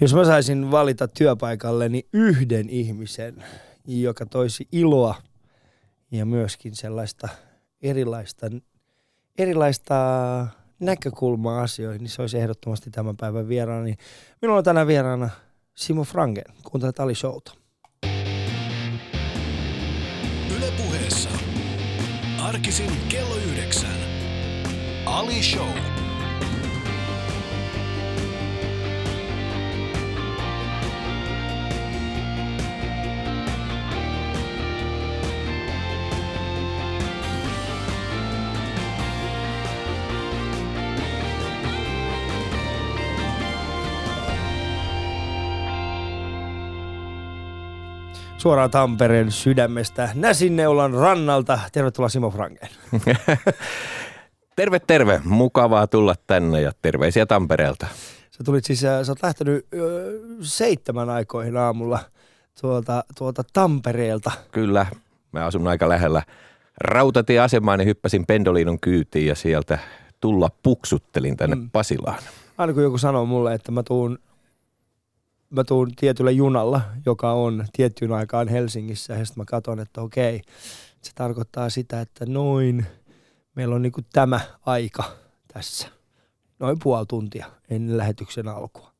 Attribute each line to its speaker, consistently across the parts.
Speaker 1: Jos mä saisin valita työpaikalleni yhden ihmisen, joka toisi iloa ja myöskin sellaista erilaista, erilaista näkökulmaa asioihin, niin se olisi ehdottomasti tämän päivän vieraana. Niin minulla on tänään vieraana Simo Frangen. Kuuntelet Ali Showta.
Speaker 2: Yle puheessa. Arkisin kello yhdeksän. Ali Show.
Speaker 1: Suoraan Tampereen sydämestä Näsinneulan rannalta. Tervetuloa Simo Frangen.
Speaker 3: Terve, terve. Mukavaa tulla tänne ja terveisiä Tampereelta.
Speaker 1: Sä tulit siis, äh, sä oot lähtenyt ö, seitsemän aikoihin aamulla tuolta, tuolta Tampereelta.
Speaker 3: Kyllä, mä asun aika lähellä rautatieasemaa, niin hyppäsin Pendolinon kyytiin ja sieltä tulla puksuttelin tänne mm. Pasilaan.
Speaker 1: Aina kun joku sanoo mulle, että mä tuun, mä tuun tietyllä junalla, joka on tiettyyn aikaan Helsingissä, ja sitten mä katson, että okei, se tarkoittaa sitä, että noin, meillä on niinku tämä aika tässä, noin puoli tuntia ennen lähetyksen alkua.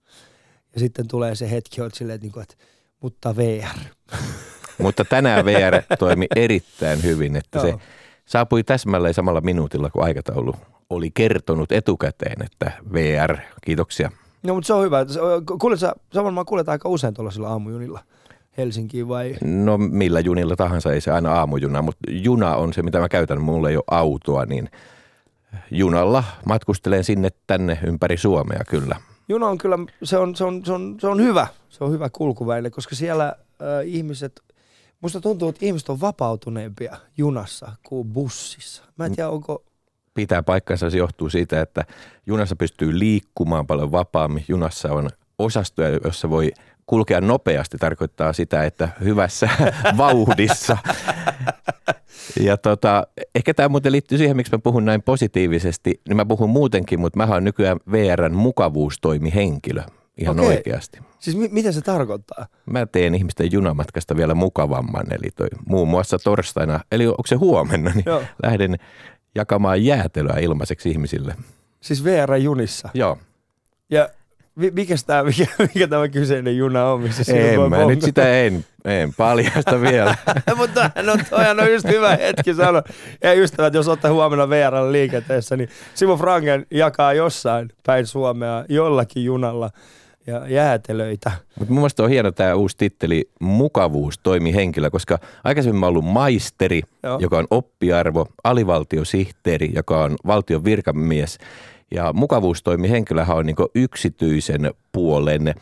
Speaker 1: Ja sitten tulee se hetki, että silleen, että, niinku, että mutta VR.
Speaker 3: Mutta tänään VR toimi erittäin hyvin, että se saapui täsmälleen samalla minuutilla, kun aikataulu oli kertonut etukäteen, että VR, kiitoksia.
Speaker 1: No, mutta se on hyvä. Kuulet sä, sä varmaan kuulet aika usein tuollaisilla aamujunilla Helsinkiin vai?
Speaker 3: No millä junilla tahansa, ei se aina aamujuna, mutta juna on se, mitä mä käytän. Mulla ei ole autoa, niin junalla matkustelen sinne tänne ympäri Suomea kyllä.
Speaker 1: Juna on kyllä, se on, se on, se on, se on hyvä. Se on hyvä kulkuväline, koska siellä äh, ihmiset, musta tuntuu, että ihmiset on vapautuneempia junassa kuin bussissa. Mä en tiedä, onko,
Speaker 3: Pitää paikkansa, se johtuu siitä, että junassa pystyy liikkumaan paljon vapaammin. Junassa on osastoja, jossa voi kulkea nopeasti, tarkoittaa sitä, että hyvässä vauhdissa. Ja tota, ehkä tämä muuten liittyy siihen, miksi mä puhun näin positiivisesti. Niin mä puhun muutenkin, mutta mä oon nykyään VRn mukavuustoimihenkilö ihan
Speaker 1: Okei.
Speaker 3: oikeasti.
Speaker 1: siis mi- mitä se tarkoittaa?
Speaker 3: Mä teen ihmisten junamatkasta vielä mukavamman, eli toi muun muassa torstaina, eli onko se huomenna, niin
Speaker 1: Joo.
Speaker 3: lähden jakamaan jäätelöä ilmaiseksi ihmisille.
Speaker 1: Siis VR-junissa.
Speaker 3: Joo,
Speaker 1: Ja mi- mikäs tää, mikä, mikä tämä kyseinen juna on, missä
Speaker 3: en
Speaker 1: voi
Speaker 3: mä nyt sitä en, en paljasta vielä.
Speaker 1: Mutta no toihan on just hyvä hetki sanoa. Ja ystävät, jos olette huomenna VR liikenteessä, niin Simo Frangen jakaa jossain päin Suomea jollakin junalla ja jäätelöitä.
Speaker 3: Mutta mun mielestä on hieno tämä uusi titteli mukavuus toimi henkilö, koska aikaisemmin mä oon ollut maisteri,
Speaker 1: Joo.
Speaker 3: Joka on oppiarvo, alivaltiosihteeri, joka on valtion virkamies. Ja mukavuustoimi henkilöhän on niinku yksityisen puolen, äh,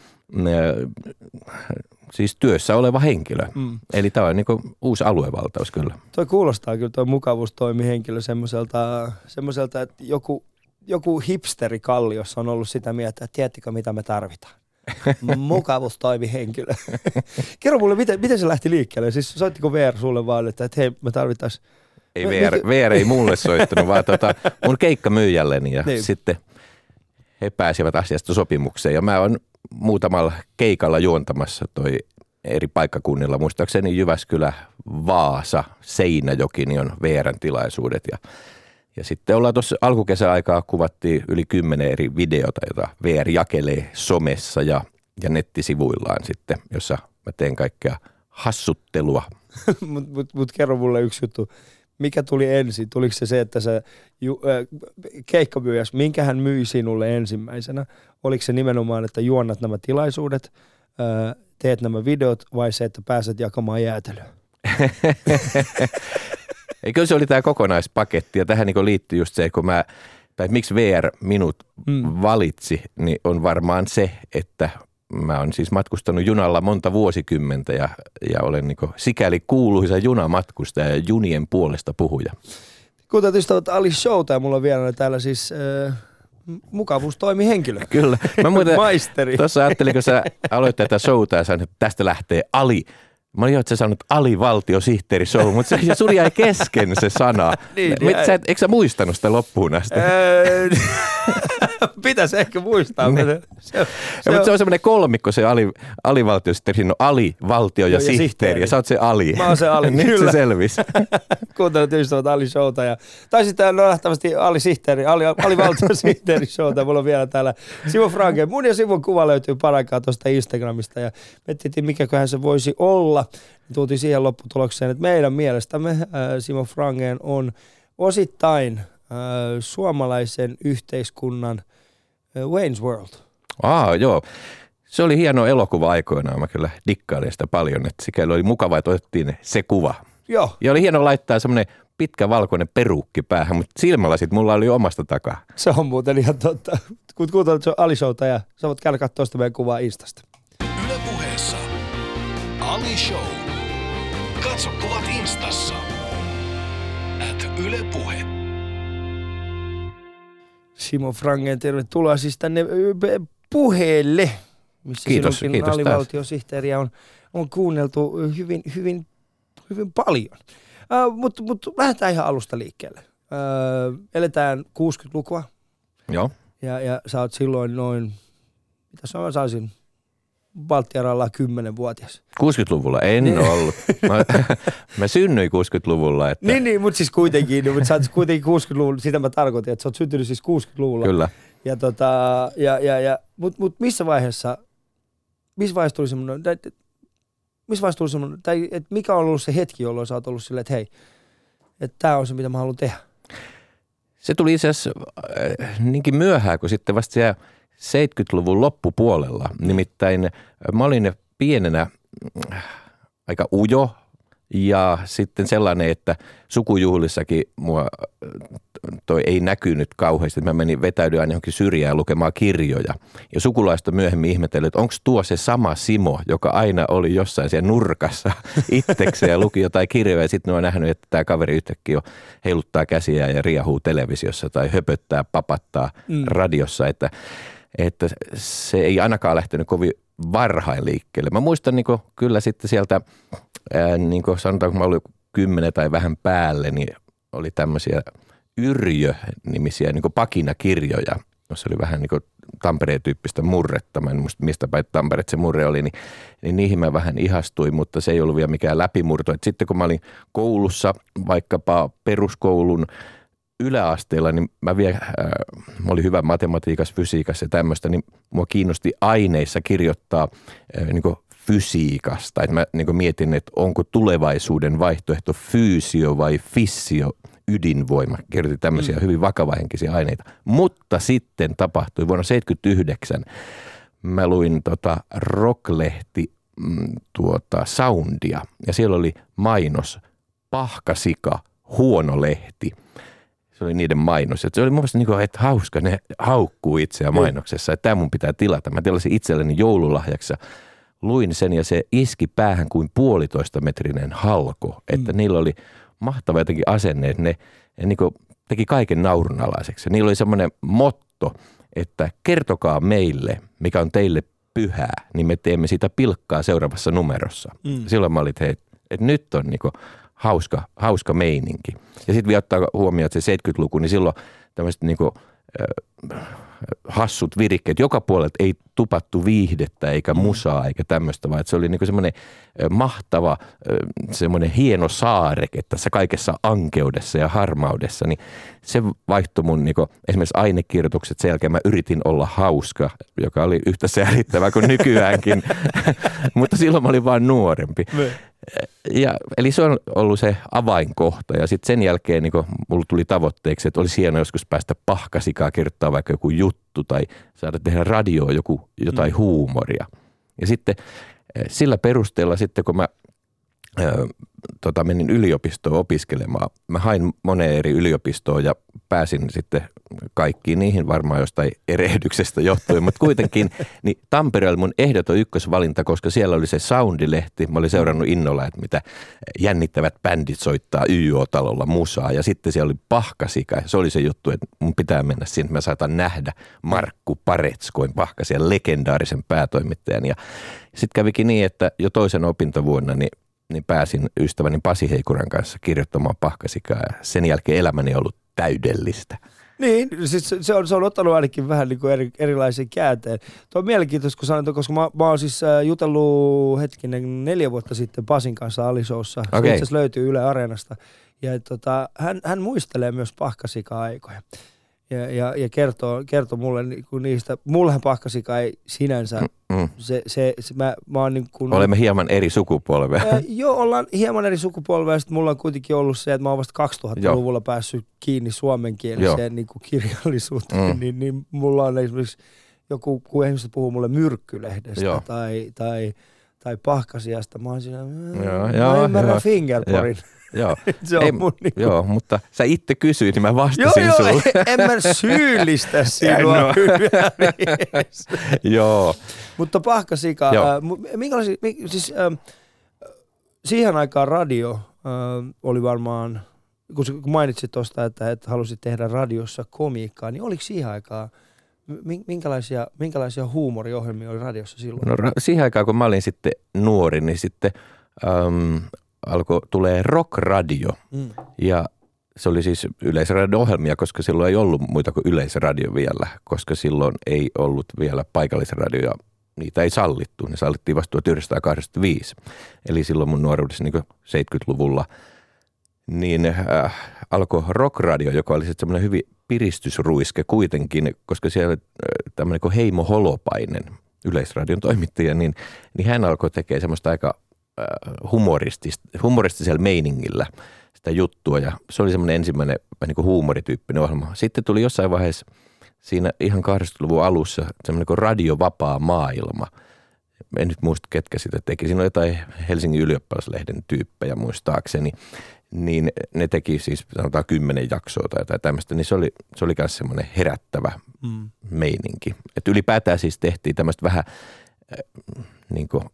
Speaker 3: siis työssä oleva henkilö.
Speaker 1: Mm.
Speaker 3: Eli tämä on niinku uusi aluevaltaus kyllä.
Speaker 1: Toi kuulostaa kyllä tuo mukavuustoimihenkilö semmoiselta, semmoiselta että joku, joku hipsteri kalliossa on ollut sitä mieltä, että tiedättekö mitä me tarvitaan. Mukavuustoimihenkilö. Kerro mulle, miten, miten se lähti liikkeelle? Siis soittiko VR sulle vaan, että, että hei, me tarvittaisiin
Speaker 3: Ei VR, VR ei mulle soittanut, vaan tota, mun keikkamyyjälleni ja
Speaker 1: Niin.
Speaker 3: niin. sitten he pääsivät asiasta sopimukseen. Ja mä oon muutamalla keikalla juontamassa toi eri paikkakunnilla, muistaakseni Jyväskylä, Vaasa, Seinäjoki, niin on VRn tilaisuudet. Ja, ja sitten ollaan tuossa alkukesäaikaa kuvattiin yli kymmenen eri videota, joita VR jakelee somessa ja, ja nettisivuillaan sitten, jossa mä teen kaikkea hassuttelua
Speaker 1: Mutta mut, mut kerro mulle yksi juttu. Mikä tuli ensin? Tuliko se se, että se ju, äh, keikkamyyjäs, minkä hän myi sinulle ensimmäisenä? Oliko se nimenomaan, että juonnat nämä tilaisuudet, äh, teet nämä videot vai se, että pääset jakamaan jäätelöä?
Speaker 3: Eikö se oli tämä kokonaispaketti ja tähän niin liittyy just se, kun mä, tai miksi VR minut
Speaker 1: Mm.
Speaker 3: valitsi, niin on varmaan se, että mä oon siis matkustanut junalla monta vuosikymmentä ja, ja olen niin sikäli kuuluisa junamatkustaja ja junien puolesta puhuja.
Speaker 1: Kuten ystävät Ali Showta ja mulla on vieraana täällä siis äh, mukavuustoimihenkilö.
Speaker 3: Kyllä. Mä muuten
Speaker 1: Maisteri.
Speaker 3: tuossa ajattelin, kun sä aloit tätä showta ja sanoin, että tästä lähtee Ali Mä olin jo, että sä sanonut alivaltiosihteeri show, mutta se, sun jäi kesken se sana.
Speaker 1: Niin,
Speaker 3: Mit,
Speaker 1: jäi.
Speaker 3: sä, eikö sä muistanut sitä loppuun asti?
Speaker 1: Öö, Pitäisi ehkä muistaa.
Speaker 3: Niin.
Speaker 1: mutta Se,
Speaker 3: Ja,
Speaker 1: se,
Speaker 3: mutta se
Speaker 1: on,
Speaker 3: semmoinen kolmikko, se ali, alivaltiosihteeri, siinä on ali, valtio ja,
Speaker 1: ja
Speaker 3: sihteeri,
Speaker 1: sihteeri.
Speaker 3: ja sä oot se ali.
Speaker 1: Mä oon se ali,
Speaker 3: Nyt
Speaker 1: kyllä.
Speaker 3: se selvisi.
Speaker 1: kuuntelut ystävät Ali Showta. Ja, tai sitten no nähtävästi Ali Sihteeri, Ali, Ali Valtiosihteeri Showta. Mulla on vielä täällä Simo Franke. Mun ja Simon kuva löytyy paraikaa tuosta Instagramista. Ja mietittiin, mikäköhän se voisi olla. Tultiin siihen lopputulokseen, että meidän mielestämme äh, Simo Frangen on osittain äh, suomalaisen yhteiskunnan äh, Wayne's World.
Speaker 3: Aa, joo. Se oli hieno elokuva aikoinaan. Mä kyllä dikkailin sitä paljon, että sikäli oli mukava, että otettiin se kuva.
Speaker 1: Joo,
Speaker 3: Ja oli hieno laittaa semmoinen pitkä valkoinen peruukki päähän, mutta silmälasit mulla oli omasta takaa.
Speaker 1: se on muuten ihan totta. Kun kuuntelut se Ali Showta ja sä voit käydä katsoa sitä meidän kuvaa Instasta.
Speaker 2: Ali Show. Katso kuvat instassa. At Yle Puhe.
Speaker 1: Simo Frangen, tervetuloa siis tänne puheelle, missä
Speaker 3: Kiitos,
Speaker 1: sinunkin
Speaker 3: kiitos
Speaker 1: alivaltiosihteeriä on, on kuunneltu hyvin, hyvin, hyvin paljon. Uh, Mutta mut lähdetään ihan alusta liikkeelle. Uh, eletään 60-lukua
Speaker 3: Joo.
Speaker 1: ja, ja sä oot silloin noin, mitä mä saisin, Baltiaralla 10-vuotias.
Speaker 3: 60-luvulla en
Speaker 1: Niin.
Speaker 3: ollut. Mä, mä synnyin 60-luvulla, että
Speaker 1: Niin, niin, mutta siis kuitenkin, mutta sä oot kuitenkin 60-luvulla, sitä mä tarkoitin, että sä oot syntynyt siis 60-luvulla.
Speaker 3: kyllä.
Speaker 1: Ja tota, ja, ja, ja, mut, mut missä vaiheessa, missä vaiheessa tuli semmoinen, tai, missä vaiheessa tuli semmoinen, tai et mikä on ollut se hetki, jolloin sä oot ollut silleen, että hei, että tää on se, mitä mä haluan tehdä.
Speaker 3: Se tuli itse asiassa äh, niinkin myöhään kuin sitten vasta siellä 70-luvun loppupuolella. Nimittäin äh, mä olin pienenä äh, aika ujo ja sitten sellainen, että sukujuhlissakin mua äh, toi ei näkynyt kauheasti. Mä menin vetäydyin aina johonkin syrjään lukemaan kirjoja. Ja sukulaista myöhemmin ihmetellyt, että onko tuo se sama Simo, joka aina oli jossain siellä nurkassa itsekseen ja luki jotain kirjoja. Ja sitten ne on nähnyt, että tämä kaveri yhtäkkiä jo heiluttaa käsiä ja riahuu televisiossa tai höpöttää, papattaa
Speaker 1: mm.
Speaker 3: radiossa. Että, että se ei ainakaan lähtenyt kovin varhain liikkeelle. Mä muistan niin kyllä sitten sieltä, ää, niin kuin sanotaan, kun mä olin kymmenen tai vähän päälle, niin oli tämmöisiä Yrjö-nimisiä niin pakinakirjoja, jossa oli vähän niin kuin Tampereen tyyppistä murretta. Mä en muista, mistä päin Tampere se murre oli, niin, niin niihin mä vähän ihastuin, mutta se ei ollut vielä mikään läpimurto. Et sitten kun mä olin koulussa, vaikkapa peruskoulun yläasteella, niin mä vielä, äh, mä olin hyvä matematiikassa, fysiikassa ja tämmöistä, niin mua kiinnosti aineissa kirjoittaa äh, niin fysiikasta. Et mä niin mietin, että onko tulevaisuuden vaihtoehto fyysio vai fissio ydinvoima. Kirjoitin tämmöisiä mm. hyvin vakavahenkisiä aineita. Mutta sitten tapahtui vuonna 1979, mä luin tota rocklehti mm, tuota soundia ja siellä oli mainos pahkasika, huono lehti. Se oli niiden mainos. Et se oli mun mielestä niin kuin, että hauska, ne haukkuu itseään mainoksessa, että tämä mun pitää tilata. Mä tilasin itselleni joululahjaksi ja luin sen ja se iski päähän kuin puolitoista metrinen halko. Että mm. niillä oli mahtava jotenkin asenne, että ne, ne niin kuin teki kaiken naurunalaiseksi. Niillä oli semmoinen motto, että kertokaa meille, mikä on teille pyhää, niin me teemme sitä pilkkaa seuraavassa numerossa. Mm. Silloin mä olin, että, hei, että nyt on niinku hauska, hauska meininki. Ja sitten vielä ottaa huomioon, että se 70-luku, niin silloin tämmöiset niinku, äh, hassut virikkeet. Joka puolelta ei tupattu viihdettä eikä musaa eikä tämmöistä, vaan että se oli niinku semmoinen mahtava, semmoinen hieno saareke tässä kaikessa ankeudessa ja harmaudessa. Niin se vaihtoi mun niinku, esimerkiksi ainekirjoitukset. Sen jälkeen mä yritin olla hauska, joka oli yhtä säälittävä kuin nykyäänkin, mutta silloin mä olin vaan nuorempi. Ja, eli se on ollut se avainkohta ja sitten sen jälkeen niin mulla tuli tavoitteeksi, että olisi hienoa joskus päästä pahkasikaa kirjoittaa vaikka joku juttu tai saada tehdä radioon joku, jotain mm. huumoria. Ja sitten eh, sillä perusteella sitten kun mä ö, tota, menin yliopistoon opiskelemaan, mä hain moneen eri yliopistoon ja pääsin sitten kaikkiin niihin varmaan jostain erehdyksestä johtuen, mutta kuitenkin niin Tampere oli mun ehdoton ykkösvalinta, koska siellä oli se Soundilehti. Mä olin seurannut innolla, että mitä jännittävät bändit soittaa YO-talolla musaa ja sitten siellä oli Pahkasika. Se oli se juttu, että mun pitää mennä sinne, mä saatan nähdä Markku Paretskoin Pahkasia, legendaarisen päätoimittajan ja sitten kävikin niin, että jo toisen opintovuonna niin niin pääsin ystäväni Pasi Heikuran kanssa kirjoittamaan Pahkasikaa ja sen jälkeen elämäni on ollut täydellistä.
Speaker 1: Niin, siis se- se on, se on ottanut ainakin vähän niin kuin eri, erilaisen käänteen. Tuo on mielenkiintoista, kun sanoit, koska mä, mä oon siis äh, jutellut hetkinen neljä vuotta sitten Pasin kanssa Alishowssa. Se
Speaker 3: Okei.
Speaker 1: itse asiassa löytyy Yle Areenasta. Ja tota, hän, hän muistelee myös pahkasika-aikoja. Ja, ja, ja kertoo, kertoo mulle niinku niistä. Mullehan pahkasika ei sinänsä,
Speaker 3: Mm.
Speaker 1: se, se, se mä, mä oon niin kuin,
Speaker 3: Olemme hieman eri sukupolvea.
Speaker 1: Ää, joo, ollaan hieman eri sukupolvea. Sitten mulla on kuitenkin ollut se, että mä oon vasta 2000-luvulla päässyt kiinni suomenkieliseen niin kuin kirjallisuuteen.
Speaker 3: Mm.
Speaker 1: Niin, niin mulla on esimerkiksi joku, kun ihmiset puhuu mulle myrkkylehdestä
Speaker 3: Joo.
Speaker 1: tai, tai, tai pahkasiasta. Mä oon siinä, "Mm,
Speaker 3: Joo,
Speaker 1: mä
Speaker 3: joo,
Speaker 1: ymmärrän
Speaker 3: joo.
Speaker 1: Fingerporin.
Speaker 3: Joo.
Speaker 1: se on
Speaker 3: Ei,
Speaker 1: mun niin
Speaker 3: Joo, mutta sä itse kysyit, niin mä
Speaker 1: Joo,
Speaker 3: vastasin
Speaker 1: joo,
Speaker 3: sulle.
Speaker 1: en mä syyllistä sinua. Hyvä mies.
Speaker 3: joo.
Speaker 1: Mutta pahkasika,
Speaker 3: Joo.
Speaker 1: äh, minkälaisia, mi, siis ähm, siihen aikaan radio äh, oli varmaan, kun, mainitsit tuosta, että, että halusit tehdä radiossa komiikkaa, niin oliko siihen aikaan, mi- minkälaisia, minkälaisia huumoriohjelmia oli radiossa silloin?
Speaker 3: No, ra- siihen aikaan, kun mä olin sitten nuori, niin sitten äm, alkoi tulee rock-radio.
Speaker 1: Mm.
Speaker 3: Ja se oli siis yleisradio-ohjelmia, koska silloin ei ollut muita kuin yleisradio vielä, koska silloin ei ollut vielä paikallisradioja. Niitä ei sallittu, ne sallittiin vasta 1985. Eli silloin mun nuoruudessa niin 70-luvulla niin äh, alkoi rockradio, joka oli sitten semmoinen hyvin piristysruiske kuitenkin, koska siellä oli äh, tämmöinen kuin Heimo Holopainen, yleisradion toimittaja, niin, niin hän alkoi tekemään semmoista aika äh, humoristis- humoristisella meiningillä sitä juttua ja se oli semmoinen ensimmäinen vähän niin kuin huumorityyppinen ohjelma. Sitten tuli jossain vaiheessa siinä ihan 80-luvun alussa semmoinen kuin radiovapaa maailma. En nyt muista, ketkä sitä teki. Siinä oli jotain Helsingin ylioppilaslehden tyyppejä muistaakseni. Niin ne teki siis sanotaan kymmenen jaksoa tai jotain tämmöistä. Niin se oli, se oli myös semmoinen herättävä
Speaker 1: Mm.
Speaker 3: meininki. Että ylipäätään siis tehtiin tämmöistä vähän äh, niin kuin, äh,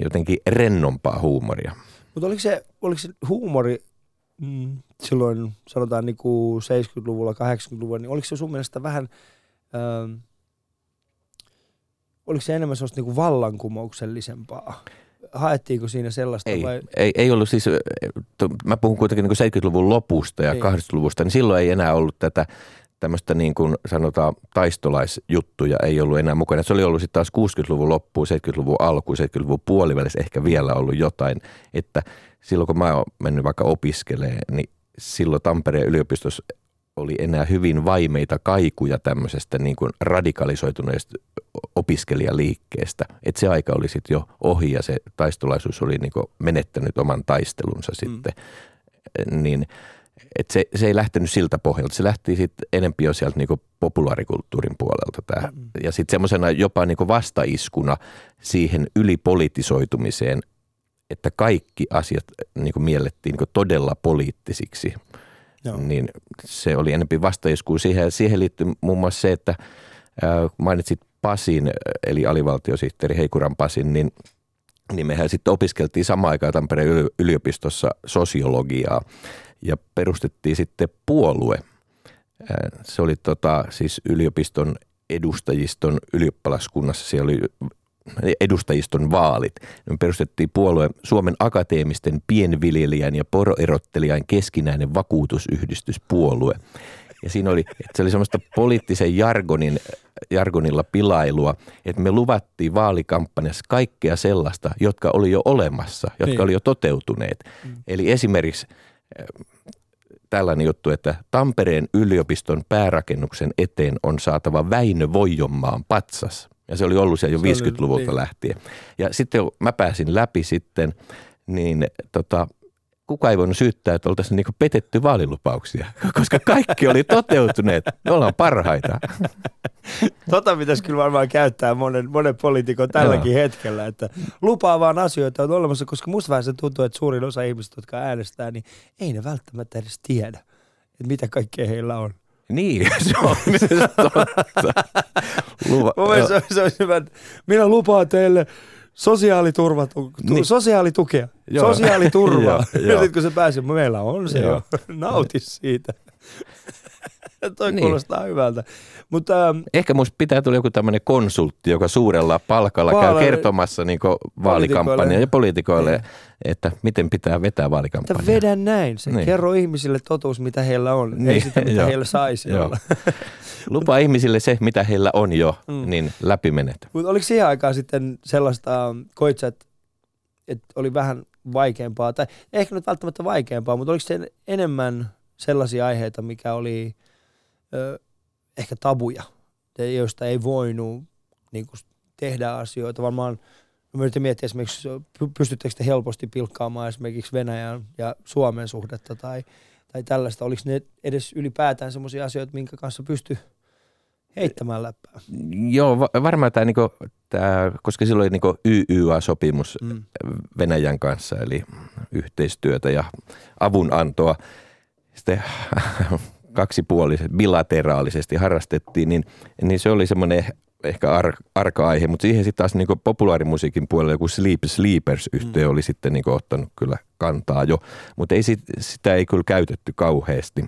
Speaker 3: jotenkin rennompaa huumoria.
Speaker 1: Mutta oliko se, oliko se huumori mm, silloin, sanotaan niin kuin 70-luvulla, 80-luvulla, niin oliko se sun mielestä vähän, ähm, oliko se enemmän sellaista niin kuin vallankumouksellisempaa? Haettiinko siinä sellaista
Speaker 3: Ei,
Speaker 1: vai?
Speaker 3: ei, ei ollut siis, to- mä puhun kuitenkin niin 70-luvun lopusta ja
Speaker 1: Niin.
Speaker 3: 80-luvusta, niin silloin ei enää ollut tätä tämmöistä niin kuin sanotaan taistolaisjuttuja ei ollut enää mukana. Se oli ollut sitten taas 60-luvun loppuun, 70-luvun alkuun, 70-luvun puolivälissä ehkä vielä ollut jotain, että silloin kun mä oon mennyt vaikka opiskelemaan, niin silloin Tampereen yliopistossa oli enää hyvin vaimeita kaikuja tämmöisestä niin kuin radikalisoituneesta opiskelijaliikkeestä. Että se aika oli sitten jo ohi ja se taistolaisuus oli niin kuin menettänyt oman taistelunsa sitten. Niin, et se, se ei lähtenyt siltä pohjalta. Se lähti sitten enempi jo sieltä niin kuin populaarikulttuurin puolelta. Tää.
Speaker 1: Mm.
Speaker 3: Ja sitten semmoisena jopa niin kuin vastaiskuna siihen ylipolitisoitumiseen, että kaikki asiat niin kuin miellettiin niin kuin todella poliittisiksi
Speaker 1: Joo.
Speaker 3: niin se oli enempi vastaisku siihen. Siihen liittyy muun muassa se, että ää, mainitsit Pasin, eli alivaltiosihteeri Heikuran Pasin, niin, niin mehän sitten opiskeltiin samaan aikaan Tampereen yli- yliopistossa sosiologiaa ja perustettiin sitten puolue. Se oli tota, siis yliopiston edustajiston ylioppilaskunnassa, siellä oli edustajiston vaalit. Me perustettiin puolue Suomen akateemisten pienviljelijän ja poroerottelijan keskinäinen vakuutusyhdistyspuolue. Ja siinä oli, että se oli semmoista poliittisen jargonin, jargonilla pilailua, että me luvattiin vaalikampanjassa kaikkea sellaista, jotka oli jo olemassa, jotka
Speaker 1: Niin.
Speaker 3: oli jo toteutuneet.
Speaker 1: Mm.
Speaker 3: Eli esimerkiksi tällainen juttu, että Tampereen yliopiston päärakennuksen eteen on saatava Väinö Voijonmaan patsas. Ja se oli ollut siellä jo
Speaker 1: Se oli-
Speaker 3: 50-luvulta
Speaker 1: niin.
Speaker 3: lähtien. Ja sitten kun mä pääsin läpi sitten, niin tota, kuka ei voinut syyttää, että oltaisiin niinku petetty vaalilupauksia, koska kaikki oli toteutuneet. Me ollaan parhaita.
Speaker 1: Tota pitäisi kyllä varmaan käyttää monen, monen poliitikon tälläkin
Speaker 3: Joo.
Speaker 1: hetkellä, että lupaa vaan asioita on olemassa, koska musta vähän se tuntuu, että suurin osa ihmistä, jotka äänestää, niin ei ne välttämättä edes tiedä, että mitä kaikkea heillä on.
Speaker 3: Niin, se on totta. Luva,
Speaker 1: mielestä se, se olisi hyvä, että minä lupaan teille sosiaaliturva, tu,
Speaker 3: Niin.
Speaker 1: sosiaalitukea,
Speaker 3: Joo.
Speaker 1: sosiaaliturvaa. Sitten kun se pääsee, meillä on se
Speaker 3: Joo.
Speaker 1: jo, nauti siitä. Toi
Speaker 3: Niin.
Speaker 1: kuulostaa hyvältä. Mutta ähm,
Speaker 3: Ehkä musta pitää tulla joku tämmöinen konsultti, joka suurella palkalla
Speaker 1: Vaala-
Speaker 3: käy kertomassa niin vaalikampanjaa
Speaker 1: Poliitikoille.
Speaker 3: ja poliitikoille,
Speaker 1: Niin.
Speaker 3: että miten pitää vetää vaalikampanjaa.
Speaker 1: vedä näin. Se
Speaker 3: Niin.
Speaker 1: kerro ihmisille totuus, mitä heillä on. Ei
Speaker 3: Niin,
Speaker 1: sitä, mitä
Speaker 3: joo.
Speaker 1: heillä saisi
Speaker 3: Joo.
Speaker 1: olla.
Speaker 3: Lupa ihmisille se, mitä heillä on jo,
Speaker 1: Mm.
Speaker 3: niin läpi menet.
Speaker 1: Mutta oliko siihen aikaan sitten sellaista, ähm, koit sä, että, että oli vähän vaikeampaa, tai ehkä nyt välttämättä vaikeampaa, mutta oliko se enemmän sellaisia aiheita, mikä oli ö, ehkä tabuja, ja joista ei voinut niin kuin, tehdä asioita. Varmaan mä yritin miettiä esimerkiksi, py- pystyttekö te helposti pilkkaamaan esimerkiksi Venäjän ja Suomen suhdetta tai, tai tällaista. Oliko ne edes ylipäätään sellaisia asioita, minkä kanssa pysty heittämään läppää?
Speaker 3: Joo, va- varmaan tämä, niinku, tää, koska silloin oli niinku YYA-sopimus
Speaker 1: Mm.
Speaker 3: Venäjän kanssa, eli yhteistyötä ja avunantoa. Sitten kaksipuolisesti, bilateraalisesti harrastettiin, niin, niin se oli semmoinen ehkä ar, arka aihe, mutta siihen sitten taas niin populaarimusiikin puolella joku Sleep Sleepers yhteen mm. oli sitten niin ottanut kyllä kantaa jo, mutta ei sit, sitä ei kyllä käytetty kauheasti.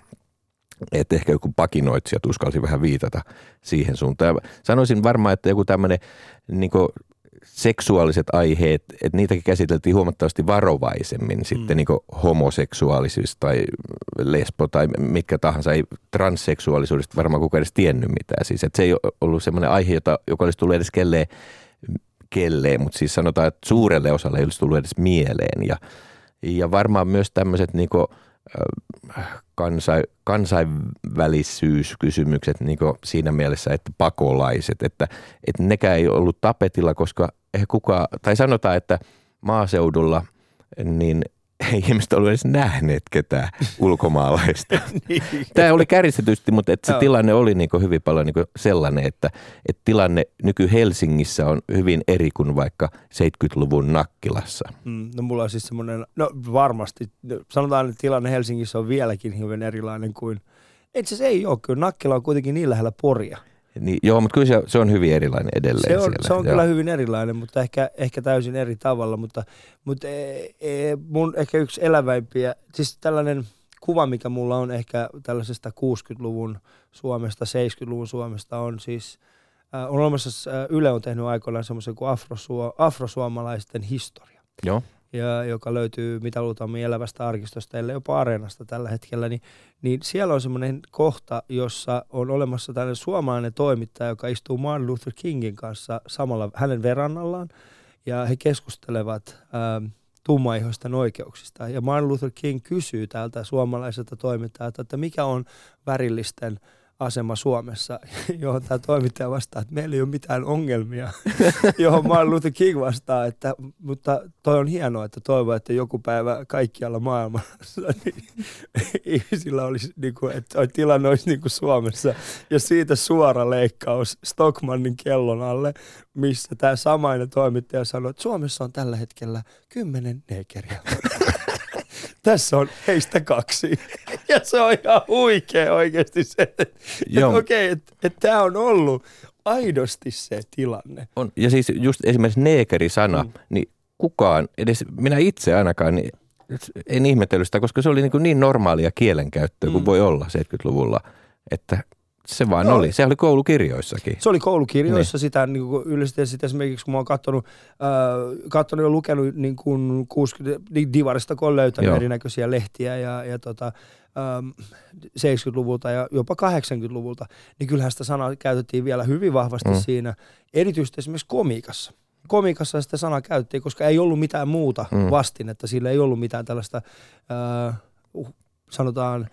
Speaker 3: Että ehkä joku pakinoitsijat uskalsi vähän viitata siihen suuntaan. Sanoisin varmaan, että joku tämmöinen niin seksuaaliset aiheet, että niitäkin käsiteltiin huomattavasti varovaisemmin mm. sitten niin homoseksuaalisuus tai lesbo tai mitkä tahansa, ei transseksuaalisuudesta varmaan kukaan edes tiennyt mitään. Siis, että se ei ollut semmoinen aihe, jota, joka olisi tullut edes kelleen, kelleen, mutta siis sanotaan, että suurelle osalle ei olisi tullut edes mieleen. Ja, ja varmaan myös tämmöiset niin kuin, kansain, kansainvälisyyskysymykset niin siinä mielessä, että pakolaiset, että, että nekään ei ollut tapetilla, koska eihän kukaan, tai sanotaan, että maaseudulla niin ei ihmiset ollut edes nähneet ketään ulkomaalaista.
Speaker 1: niin.
Speaker 3: Tämä oli kärjistetysti, mutta että se
Speaker 1: Joo.
Speaker 3: tilanne oli niin hyvin paljon niin sellainen, että, että tilanne nyky-Helsingissä on hyvin eri kuin vaikka 70-luvun Nakkilassa.
Speaker 1: Mm, no mulla on siis semmoinen, no varmasti, no, sanotaan, että tilanne Helsingissä on vieläkin hyvin erilainen kuin, itse asiassa ei ole, kyllä Nakkila on kuitenkin niin lähellä Poria.
Speaker 3: Niin, joo, mutta kyllä se, se on hyvin erilainen edelleen
Speaker 1: Se on,
Speaker 3: siellä.
Speaker 1: se on
Speaker 3: joo.
Speaker 1: kyllä hyvin erilainen, mutta ehkä, ehkä täysin eri tavalla, mutta, mutta e, e, mun ehkä yksi eläväimpiä, siis tällainen kuva, mikä mulla on ehkä tällaisesta 60-luvun Suomesta, 70-luvun Suomesta on siis, äh, on olemassa, äh, Yle on tehnyt aikoinaan semmoisen kuin afrosuo, afrosuomalaisten historia.
Speaker 3: Joo.
Speaker 1: Ja joka löytyy mitä luultavasti elävästä arkistosta, ellei jopa areenasta tällä hetkellä, niin, niin siellä on semmoinen kohta, jossa on olemassa tällainen suomalainen toimittaja, joka istuu Martin Luther Kingin kanssa samalla hänen verrannallaan, ja he keskustelevat ähm, tummaihoisten oikeuksista. Ja Martin Luther King kysyy tältä suomalaiselta toimittajalta, että mikä on värillisten asema Suomessa, johon tämä toimittaja vastaa, että meillä ei ole mitään ongelmia, johon Martin Luther King vastaa, että mutta toi on hienoa, että toivon, että joku päivä kaikkialla maailmassa niin ihmisillä olisi, niin kuin, että toi tilanne olisi niin kuin Suomessa. Ja siitä suora leikkaus Stockmannin kellon alle, missä tämä samainen toimittaja sanoi, että Suomessa on tällä hetkellä kymmenen neekeriä. Tässä on heistä kaksi. Ja se on ihan huikea oikeasti se, että et, okei, että et tämä on ollut aidosti se tilanne.
Speaker 3: On. Ja siis just esimerkiksi neekeri-sana, mm. niin kukaan, edes minä itse ainakaan, niin en ihmetellyt sitä, koska se oli niin, kuin niin normaalia kielenkäyttöä kuin
Speaker 1: Mm.
Speaker 3: voi olla 70-luvulla, että se vaan
Speaker 1: Joo.
Speaker 3: oli. Se oli koulukirjoissakin.
Speaker 1: Se oli koulukirjoissa niin. sitä niin kuin yleisesti ja sitten esimerkiksi kun mä oon katsonut, äh, katsonut ja lukenut niin kuin 60, niin Divarista, kun on löytänyt
Speaker 3: Joo.
Speaker 1: erinäköisiä lehtiä ja, ja tota, ähm, 70-luvulta ja jopa 80-luvulta, niin kyllähän sitä sanaa käytettiin vielä hyvin vahvasti
Speaker 3: Mm.
Speaker 1: siinä, erityisesti esimerkiksi komiikassa. Komiikassa sitä sanaa käytettiin, koska ei ollut mitään muuta
Speaker 3: Mm.
Speaker 1: mm. vastinetta, sillä ei ollut mitään tällaista, äh, uh, sanotaan,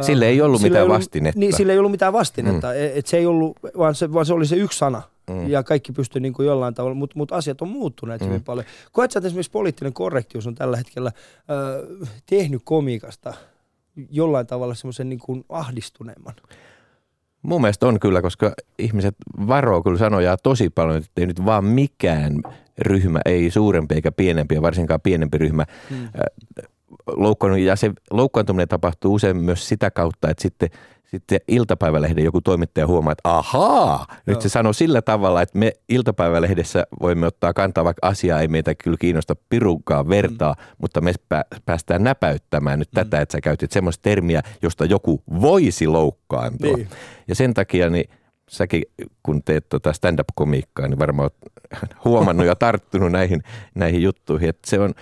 Speaker 3: Sille ei ollut
Speaker 1: sillä
Speaker 3: mitään
Speaker 1: ollut-
Speaker 3: vastinetta.
Speaker 1: Niin, sillä ei ollut mitään vastinetta. Mm. Et se ei ollut, vaan se, vaan se oli se yksi sana.
Speaker 3: Mm.
Speaker 1: Mm. Ja kaikki pystyi niin kuin jollain tavalla, mutta mut asiat on muuttuneet
Speaker 3: Mm.
Speaker 1: mm. hyvin paljon. Koet sä, että esimerkiksi poliittinen korrektius on tällä hetkellä ö, tehnyt komiikasta jollain tavalla semmoisen niin kuin ahdistuneemman?
Speaker 3: Mun mielestä on kyllä, koska ihmiset varoo kyllä sanojaa tosi paljon, että ei nyt vaan mikään ryhmä, ei suurempi eikä pienempi ja varsinkaan pienempi ryhmä
Speaker 1: Mm.
Speaker 3: Loukkaannut. Ja se loukkaantuminen tapahtuu usein myös sitä kautta, että sitten sitten iltapäivälehden joku toimittaja huomaa, että ahaa, nyt
Speaker 1: Joo.
Speaker 3: se sanoo sillä tavalla, että me iltapäivälehdessä voimme ottaa kantaa, vaikka asiaa ei meitä kyllä kiinnosta pirunkaan vertaa, mm. mutta me pä- päästään näpäyttämään nyt tätä, että sä käytit semmoista termiä, josta joku voisi loukkaantua.
Speaker 1: Niin.
Speaker 3: Ja sen takia niin säkin kun teet tota stand-up-komiikkaa, niin varmaan oot huomannut ja tarttunut näihin, näihin juttuihin, että se on,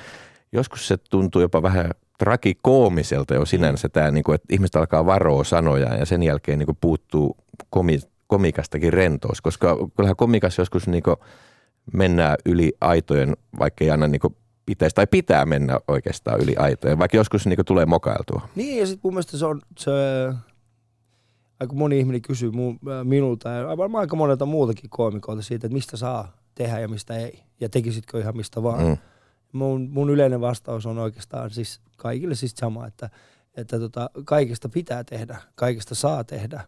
Speaker 3: joskus se tuntuu jopa vähän trakikoomiselta jo sinänsä tämä, niin kuin, että ihmiset alkaa varoa sanoja ja sen jälkeen niin kuin puuttuu komi, komikastakin rentous, koska kyllähän komikassa joskus niin kuin mennään yli aitojen, vaikka ei aina niin kuin pitäisi, tai pitää mennä oikeastaan yli aitojen, vaikka joskus niin kuin tulee mokailtua.
Speaker 1: Niin, ja sitten mun mielestä se on, se, aika moni ihminen kysyy äh, minulta ja varmaan aika monelta muultakin koomikoilta siitä, että mistä saa tehdä ja mistä ei. Ja tekisitkö ihan mistä vaan.
Speaker 3: Mm.
Speaker 1: Mun, mun yleinen vastaus on oikeastaan siis kaikille siis sama, että, että tota, kaikesta pitää tehdä, kaikesta saa tehdä,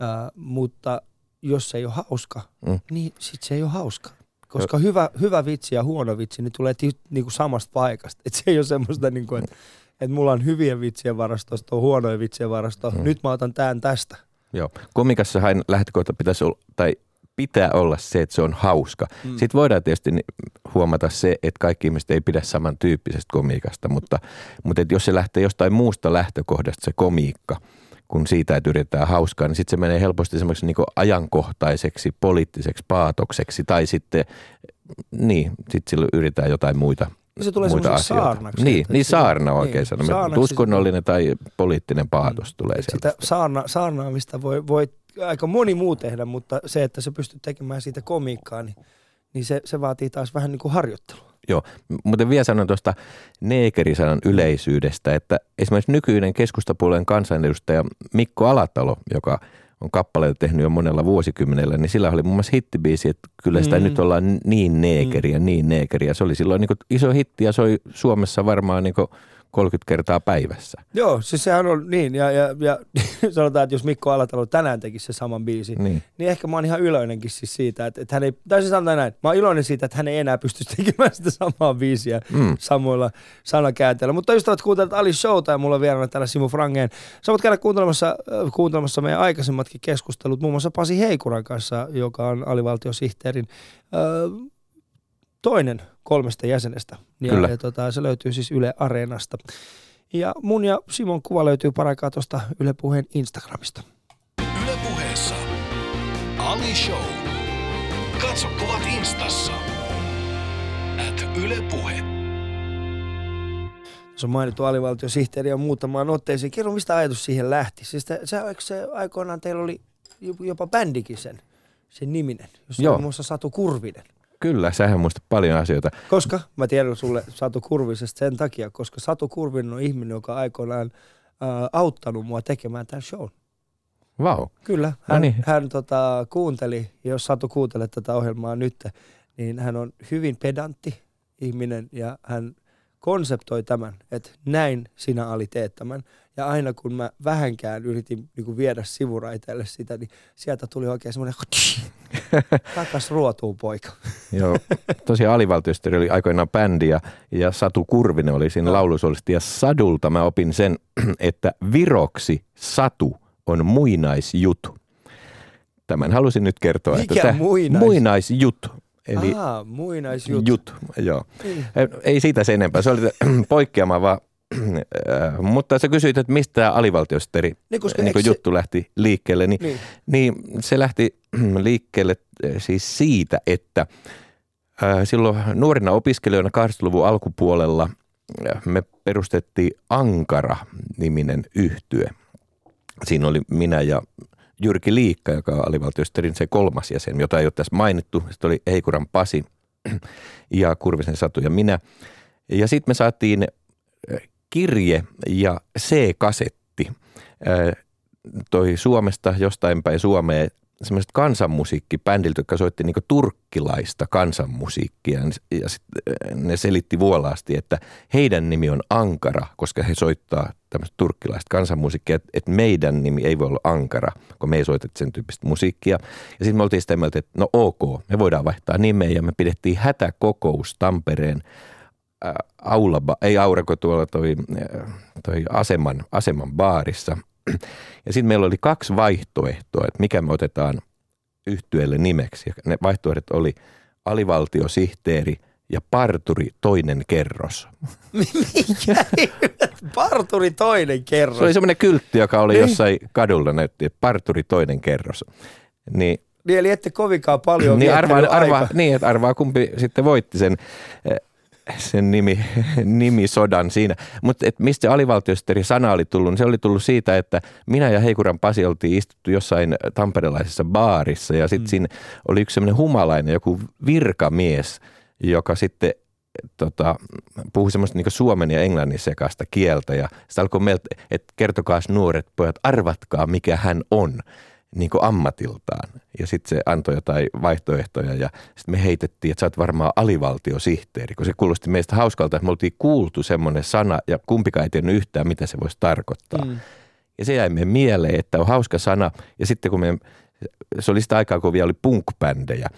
Speaker 1: ää, mutta jos se ei ole hauska,
Speaker 3: Mm.
Speaker 1: niin sit se ei ole hauska. Koska hyvä, hyvä vitsi ja huono vitsi, niin tulee ti, niinku samasta paikasta. Et se ei ole semmoista, niinku, että et mulla on hyvien vitsien varastosta, on huonoja vitsien varasto.
Speaker 3: Mm.
Speaker 1: Nyt mä otan tämän tästä.
Speaker 3: Joo. Komikassahan lähtökohta pitäisi olla, tai pitää olla se, että se on hauska. Mm. Sitten voidaan tietysti huomata se, että kaikki ihmiset ei pidä samantyyppisestä komiikasta, mutta, mutta et jos se lähtee jostain muusta lähtökohdasta se komiikka, kun siitä, että yritetään hauskaa, niin sitten se menee helposti semmoiseksi niin ajankohtaiseksi, poliittiseksi paatokseksi, tai sitten, niin, sitten silloin yritetään jotain muita
Speaker 1: Ja se tulee
Speaker 3: muita asioita.
Speaker 1: saarnaksi.
Speaker 3: Niin,
Speaker 1: että
Speaker 3: niin saarna oikein
Speaker 1: niin, saarnaksi
Speaker 3: Uskonnollinen tai poliittinen paatos tulee
Speaker 1: Et
Speaker 3: sieltä.
Speaker 1: sitä saarna, saarnaamista voi, voi aika moni muu tehdä, mutta se, että sä pystyt tekemään siitä komiikkaa, niin, niin se, se vaatii taas vähän niin kuin harjoittelua.
Speaker 3: Joo, mutta vielä sanon tuosta neekerisanan yleisyydestä, että esimerkiksi nykyinen keskustapuolueen kansanedustaja Mikko Alatalo, joka on kappaleita tehnyt jo monella vuosikymmenellä, niin sillä oli muun muassa hittibiisi, että kyllä sitä mm. Nyt ollaan niin neekeriä, mm. niin neekeriä. Se oli silloin niin iso hitti ja soi Suomessa varmaan niin 30 kertaa päivässä.
Speaker 1: Joo, siis sehän on niin, ja, ja, ja sanotaan, että jos Mikko Alatalo tänään tekisi se saman biisin, niin.
Speaker 3: Niin.
Speaker 1: ehkä mä oon ihan iloinenkin siis siitä, että, että hän ei, tai siis sanotaan näin, mä oon iloinen siitä, että hän ei enää pystyisi tekemään sitä samaa biisiä
Speaker 3: Mm.
Speaker 1: samoilla sanakäänteillä. Mutta ystävät kuuntelet Ali Showta ja mulla on vieraana täällä Simu Frangeen. Sä voit käydä kuuntelemassa, äh, kuuntelemassa meidän aikaisemmatkin keskustelut, muun muassa Pasi Heikuran kanssa, joka on alivaltiosihteerin äh, toinen kolmesta jäsenestä. Ja,
Speaker 3: Kyllä.
Speaker 1: ja tota, se löytyy siis Yle Areenasta. Ja mun ja Simon kuva löytyy paraikaa tuosta Yle Puheen Instagramista.
Speaker 2: Yle puheessa. Ali Show. Katso kuvat instassa. At Yle Puhe.
Speaker 1: Se on mainittu alivaltiosihteeri ja muutamaan otteeseen. Kerro, mistä ajatus siihen lähti? Siis te, se, se aikoinaan teillä oli jopa bändikin sen, sen niminen, jossa
Speaker 3: Joo.
Speaker 1: oli muun muassa Satu Kurvinen.
Speaker 3: Kyllä, sähän muistat paljon asioita.
Speaker 1: Koska, mä tiedän sulle Satu Kurvisesta sen takia, koska Satu Kurvinen on ihminen, joka aikoinaan ää, auttanut mua tekemään tämän show.
Speaker 3: Vau. Wow.
Speaker 1: Kyllä, hän,
Speaker 3: No niin.
Speaker 1: hän tota, kuunteli, jos Satu kuuntelee tätä ohjelmaa nyt, niin hän on hyvin pedantti ihminen ja hän konseptoi tämän, että näin sinä Ali teet tämän. Ja aina kun mä vähänkään yritin niin kuin viedä sivuraiteelle sitä, niin sieltä tuli oikein semmoinen takas ruotuun poika.
Speaker 3: Joo, tosiaan alivaltiosteri oli aikoinaan bändi ja, ja Satu Kurvinen oli siinä laulusolista. Ja Sadulta mä opin sen, että viroksi Satu on muinaisjutu. Tämän halusin nyt kertoa.
Speaker 1: Mikä
Speaker 3: että
Speaker 1: muinais-
Speaker 3: Muinaisjutu. Eli
Speaker 1: Aa, muinaisjut.
Speaker 3: jut, joo.
Speaker 1: Niin.
Speaker 3: Ei siitä sen enempää, se oli poikkeama vaan. Äh, Mutta sä kysyit, että mistä tämä alivaltiosteri
Speaker 1: Niin, koska
Speaker 3: niin
Speaker 1: eikö se-
Speaker 3: juttu lähti liikkeelle, niin
Speaker 1: Niin.
Speaker 3: niin se lähti liikkeelle eh, siis siitä, että äh, silloin nuorina opiskelijoina 80-luvun alkupuolella äh, me perustettiin Ankara-niminen yhtye. Siinä oli minä ja Jyrki Liikka, joka on alivaltiosterin se kolmas jäsen, jota ei ole tässä mainittu. Sitten oli Heikuran Pasi ja Kurvisen Satu ja minä. Ja sitten me saatiin kirje ja C-kasetti toi Suomesta jostain päin Suomeen semmoiset kansanmusiikkibändiltä, jotka soitti niinku turkkilaista kansanmusiikkia. Ja sit ne selitti vuolaasti, että heidän nimi on Ankara, koska he soittaa tämmöistä turkkilaista kansanmusiikkia, että et meidän nimi ei voi olla Ankara, kun me ei soiteta sen tyyppistä musiikkia. Ja sitten me oltiin sitä mieltä, että no ok, me voidaan vaihtaa nimeä ja me pidettiin hätäkokous Tampereen äh, aulaba, ei aurako tuolla toi, äh, toi aseman, aseman baarissa. Ja sitten meillä oli kaksi vaihtoehtoa, että mikä me otetaan yhtyeelle nimeksi. Ja ne vaihtoehdot oli alivaltiosihteeri ja parturi toinen kerros.
Speaker 1: Mikä? Parturi toinen kerros.
Speaker 3: Se oli semmoinen kyltti, joka oli
Speaker 1: Niin.
Speaker 3: jossain kadulla näytti, että parturi toinen kerros. Niin
Speaker 1: Niin, eli ette kovinkaan paljon
Speaker 3: niin arvaa, arvaa, niin, että arvaa kumpi sitten voitti sen, eh, sen nimi, nimisodan siinä. Mutta mistä se alivaltiosihteeri sana oli tullut, niin se oli tullut siitä, että minä ja Heikuran Pasi oltiin istuttu jossain tamperelaisessa baarissa ja sitten mm. siinä oli yksi semmoinen humalainen, joku virkamies, joka sitten tota, puhui semmoista niin suomen ja englannin sekaista kieltä ja sitten alkoi meiltä, että kertokaa nuoret pojat, arvatkaa mikä hän on niin ammatiltaan. Ja sitten se antoi jotain vaihtoehtoja ja sitten me heitettiin, että sä oot varmaan alivaltiosihteeri, kun se kuulosti meistä hauskalta, että me oltiin kuultu semmoinen sana ja kumpikaan ei tiennyt yhtään, mitä se voisi tarkoittaa. Mm. Ja se jäi meidän mieleen, että on hauska sana. Ja sitten kun me, se oli sitä aikaa, kun vielä oli punk-bändejä,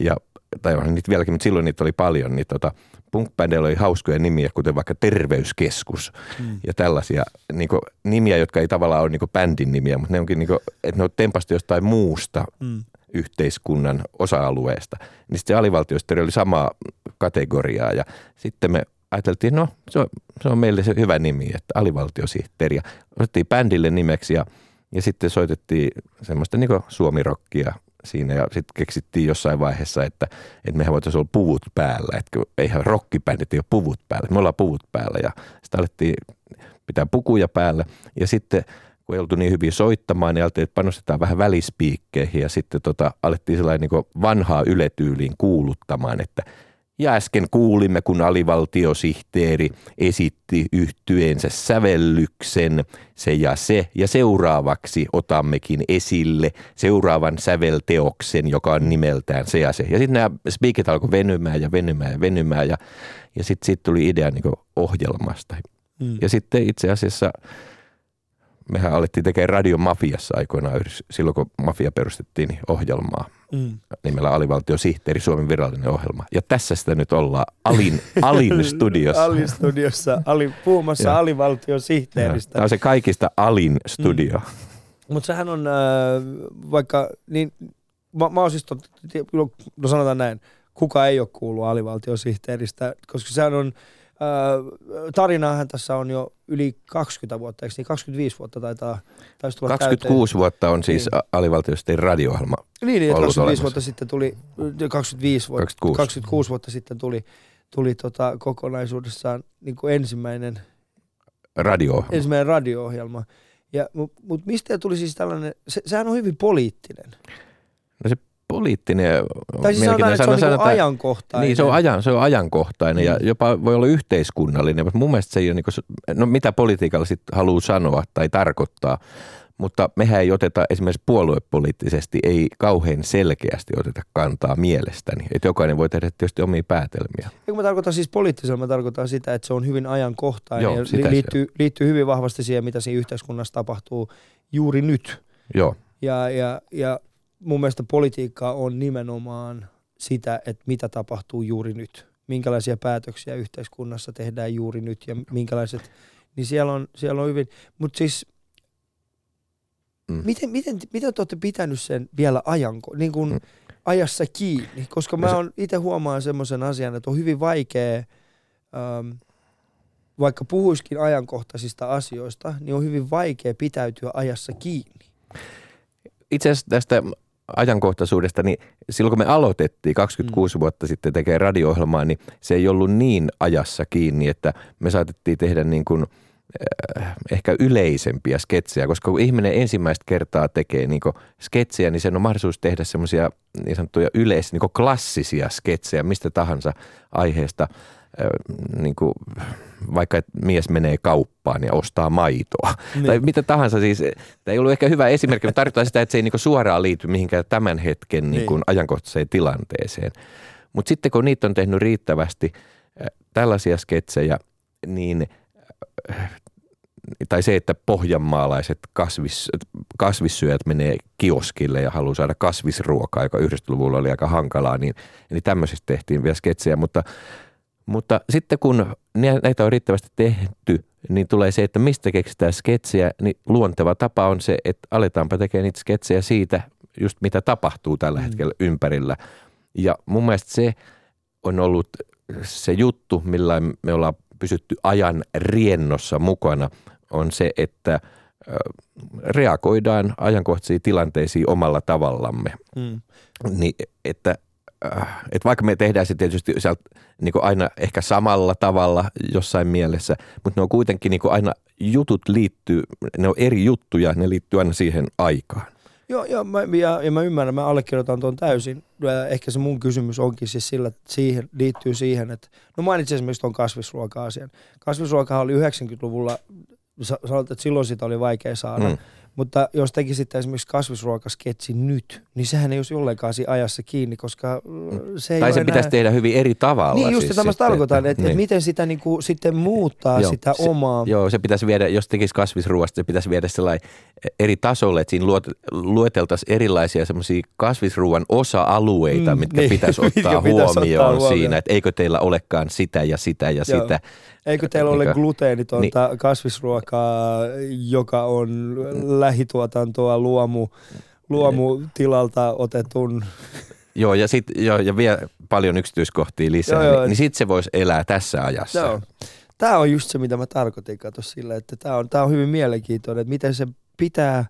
Speaker 3: ja, tai onhan niitä vieläkin, mutta silloin niitä oli paljon, niin tota, punk oli hauskoja nimiä, kuten vaikka Terveyskeskus mm. ja tällaisia niin kuin, nimiä, jotka ei tavallaan ole niin kuin bändin nimiä, mutta ne onkin niin kuin, että ne on tempastu jostain muusta mm. yhteiskunnan osa-alueesta. Niin sitten se alivaltiosteri oli samaa kategoriaa ja sitten me ajateltiin, no se on, se on meille se hyvä nimi, että alivaltiosihteeri. Ja otettiin bändille nimeksi ja, ja sitten soitettiin semmoista niin suomirokkia siinä ja sitten keksittiin jossain vaiheessa, että, että mehän voitaisiin olla puvut päällä, että eihän rockibändit ei ole puvut päällä, me ollaan puvut päällä ja sitten alettiin pitää pukuja päällä. Ja sitten kun ei oltu niin hyvin soittamaan, niin alettiin, että panostetaan vähän välispiikkeihin ja sitten tota, alettiin sellainen niin vanhaa yletyyliin kuuluttamaan, että ja äsken kuulimme, kun alivaltiosihteeri esitti yhtyeensä sävellyksen se ja se. Ja seuraavaksi otammekin esille seuraavan sävelteoksen, joka on nimeltään se ja se. Ja sitten nämä speakit alkoi venymään ja venymään ja venymään. Ja, ja sitten siitä tuli idea niin ohjelmasta. Mm. Ja sitten itse asiassa mehän alettiin tekemään Radio Mafiassa aikoinaan, silloin kun Mafia perustettiin niin ohjelmaa mm. nimellä Alivaltiosihteeri, Suomen virallinen ohjelma. Ja tässä sitä nyt ollaan Alin, Alin studiossa.
Speaker 1: Alin studiossa, ali, puhumassa alivaltiosihteeristä.
Speaker 3: Tämä on se kaikista Alin studio. Mm.
Speaker 1: Mutta sehän on äh, vaikka, niin mä, mä oon siis, tot, no sanotaan näin, kuka ei ole kuullut alivaltiosihteeristä, koska sehän on, tarinaahan tässä on jo yli 20 vuotta, eikö niin 25 vuotta taitaa taisi tulla
Speaker 3: 26 täyteen. vuotta on siis niin. alivaltiosten radio-ohjelma
Speaker 1: Niin, niin 25 olemassa. vuotta sitten tuli, 25 vuotta, 26, 26 vuotta sitten tuli, tuli tota kokonaisuudessaan niin kuin ensimmäinen
Speaker 3: radio
Speaker 1: ensimmäinen radio-ohjelma. Ja, Mutta mut mistä tuli siis tällainen, se, sehän on hyvin poliittinen.
Speaker 3: No se poliittinen.
Speaker 1: Tai siis sanotaan, että se on niin kuin ajankohtainen.
Speaker 3: Niin, se on, ajan, se on ajankohtainen mm. ja jopa voi olla yhteiskunnallinen, mutta mun mielestä se ei ole, niin kuin, no mitä politiikalla sitten haluaa sanoa tai tarkoittaa, mutta mehän ei oteta esimerkiksi puoluepoliittisesti, ei kauhean selkeästi oteta kantaa mielestäni. Että jokainen voi tehdä tietysti omia päätelmiä.
Speaker 1: Ja kun mä tarkoitan siis poliittisella, mä tarkoitan sitä, että se on hyvin ajankohtainen Joo, ja liittyy, liittyy hyvin vahvasti siihen, mitä siinä yhteiskunnassa tapahtuu juuri nyt.
Speaker 3: Joo.
Speaker 1: Ja, ja, ja mun mielestä politiikka on nimenomaan sitä, että mitä tapahtuu juuri nyt. Minkälaisia päätöksiä yhteiskunnassa tehdään juuri nyt ja minkälaiset, niin siellä on, siellä on hyvin, mutta siis mm. miten, miten, miten te olette pitänyt sen vielä ajanko, niin kuin mm. ajassa kiinni? Koska mä on itse huomaan semmoisen asian, että on hyvin vaikea, ähm, vaikka puhuiskin ajankohtaisista asioista, niin on hyvin vaikea pitäytyä ajassa kiinni.
Speaker 3: Itse asiassa tästä ajankohtaisuudesta, niin silloin kun me aloitettiin 26 mm. vuotta sitten tekemään radio-ohjelmaa, niin se ei ollut niin ajassa kiinni, että me saatettiin tehdä niin kuin äh, ehkä yleisempiä sketsejä, koska kun ihminen ensimmäistä kertaa tekee niin sketsejä, niin sen on mahdollisuus tehdä semmoisia niin sanottuja yleis, niin klassisia sketsejä mistä tahansa aiheesta – niin kuin, vaikka että mies menee kauppaan ja ostaa maitoa niin. tai mitä tahansa. Siis, tämä ei ollut ehkä hyvä esimerkki, mutta tarkoittaa sitä, että se ei niin suoraan liity mihinkään tämän hetken niin kuin, niin. ajankohtaiseen tilanteeseen. Mutta sitten kun niitä on tehnyt riittävästi tällaisia sketsejä, niin tai se, että pohjanmaalaiset kasvis, kasvissyöjät menee kioskille ja haluaa saada kasvisruokaa, joka 90-luvulla oli aika hankalaa, niin, niin tämmöisistä tehtiin vielä sketsejä, mutta Mutta sitten kun näitä on riittävästi tehty, niin tulee se, että mistä keksitään sketsejä, niin luonteva tapa on se, että aletaanpa tekemään niitä sketsejä siitä, just mitä tapahtuu tällä mm. hetkellä ympärillä. Ja mun mielestä se on ollut se juttu, millä me ollaan pysytty ajan riennossa mukana, on se, että reagoidaan ajankohtaisiin tilanteisiin omalla tavallamme. Mm. Niin, että että vaikka me tehdään se tietysti sieltä niin aina ehkä samalla tavalla jossain mielessä, mutta ne on kuitenkin niin aina jutut liittyy, ne on eri juttuja, ne liittyy aina siihen aikaan.
Speaker 1: Joo, joo mä, ja, ja mä ymmärrän, mä allekirjoitan tuon täysin. Ehkä se mun kysymys onkin siis sillä, että siihen, liittyy siihen, että no mainitsin esimerkiksi tuon kasvisruoka-asian. Kasvisruoka oli 90-luvulla, sanoit, että silloin sitä oli vaikea saada. Mm mutta jos tekisit esimerkiksi kasvisruokasketsin nyt, niin sehän ei olisi ollenkaan siinä ajassa kiinni, koska mm, se ei
Speaker 3: Tai se enää... pitäisi tehdä hyvin eri tavalla.
Speaker 1: Niin just siis tämä tarkoitan, että, että, niin. miten sitä niin kuin, sitten muuttaa joo, sitä
Speaker 3: se,
Speaker 1: omaa.
Speaker 3: Joo, se pitäisi viedä, jos tekisi kasvisruoasta, se pitäisi viedä sellainen eri tasolle, että siinä luot, lueteltaisiin erilaisia semmoisia kasvisruoan osa-alueita, mm, mitkä niin, pitäisi ottaa huomioon pitäisi ottaa siinä, että eikö teillä olekaan sitä ja sitä ja joo. sitä.
Speaker 1: Eikö teillä ole niin gluteenitonta niin. kasvisruokaa, joka on lähituotantoa luomu, luomutilalta otetun
Speaker 3: Joo, ja, sit, joo, ja vielä paljon yksityiskohtia lisää, joo, joo. niin, niin sitten se voisi elää tässä ajassa. Joo.
Speaker 1: Tämä on just se, mitä mä tarkoitin, kato sillä, että tämä on, tää on hyvin mielenkiintoinen, että miten se pitää,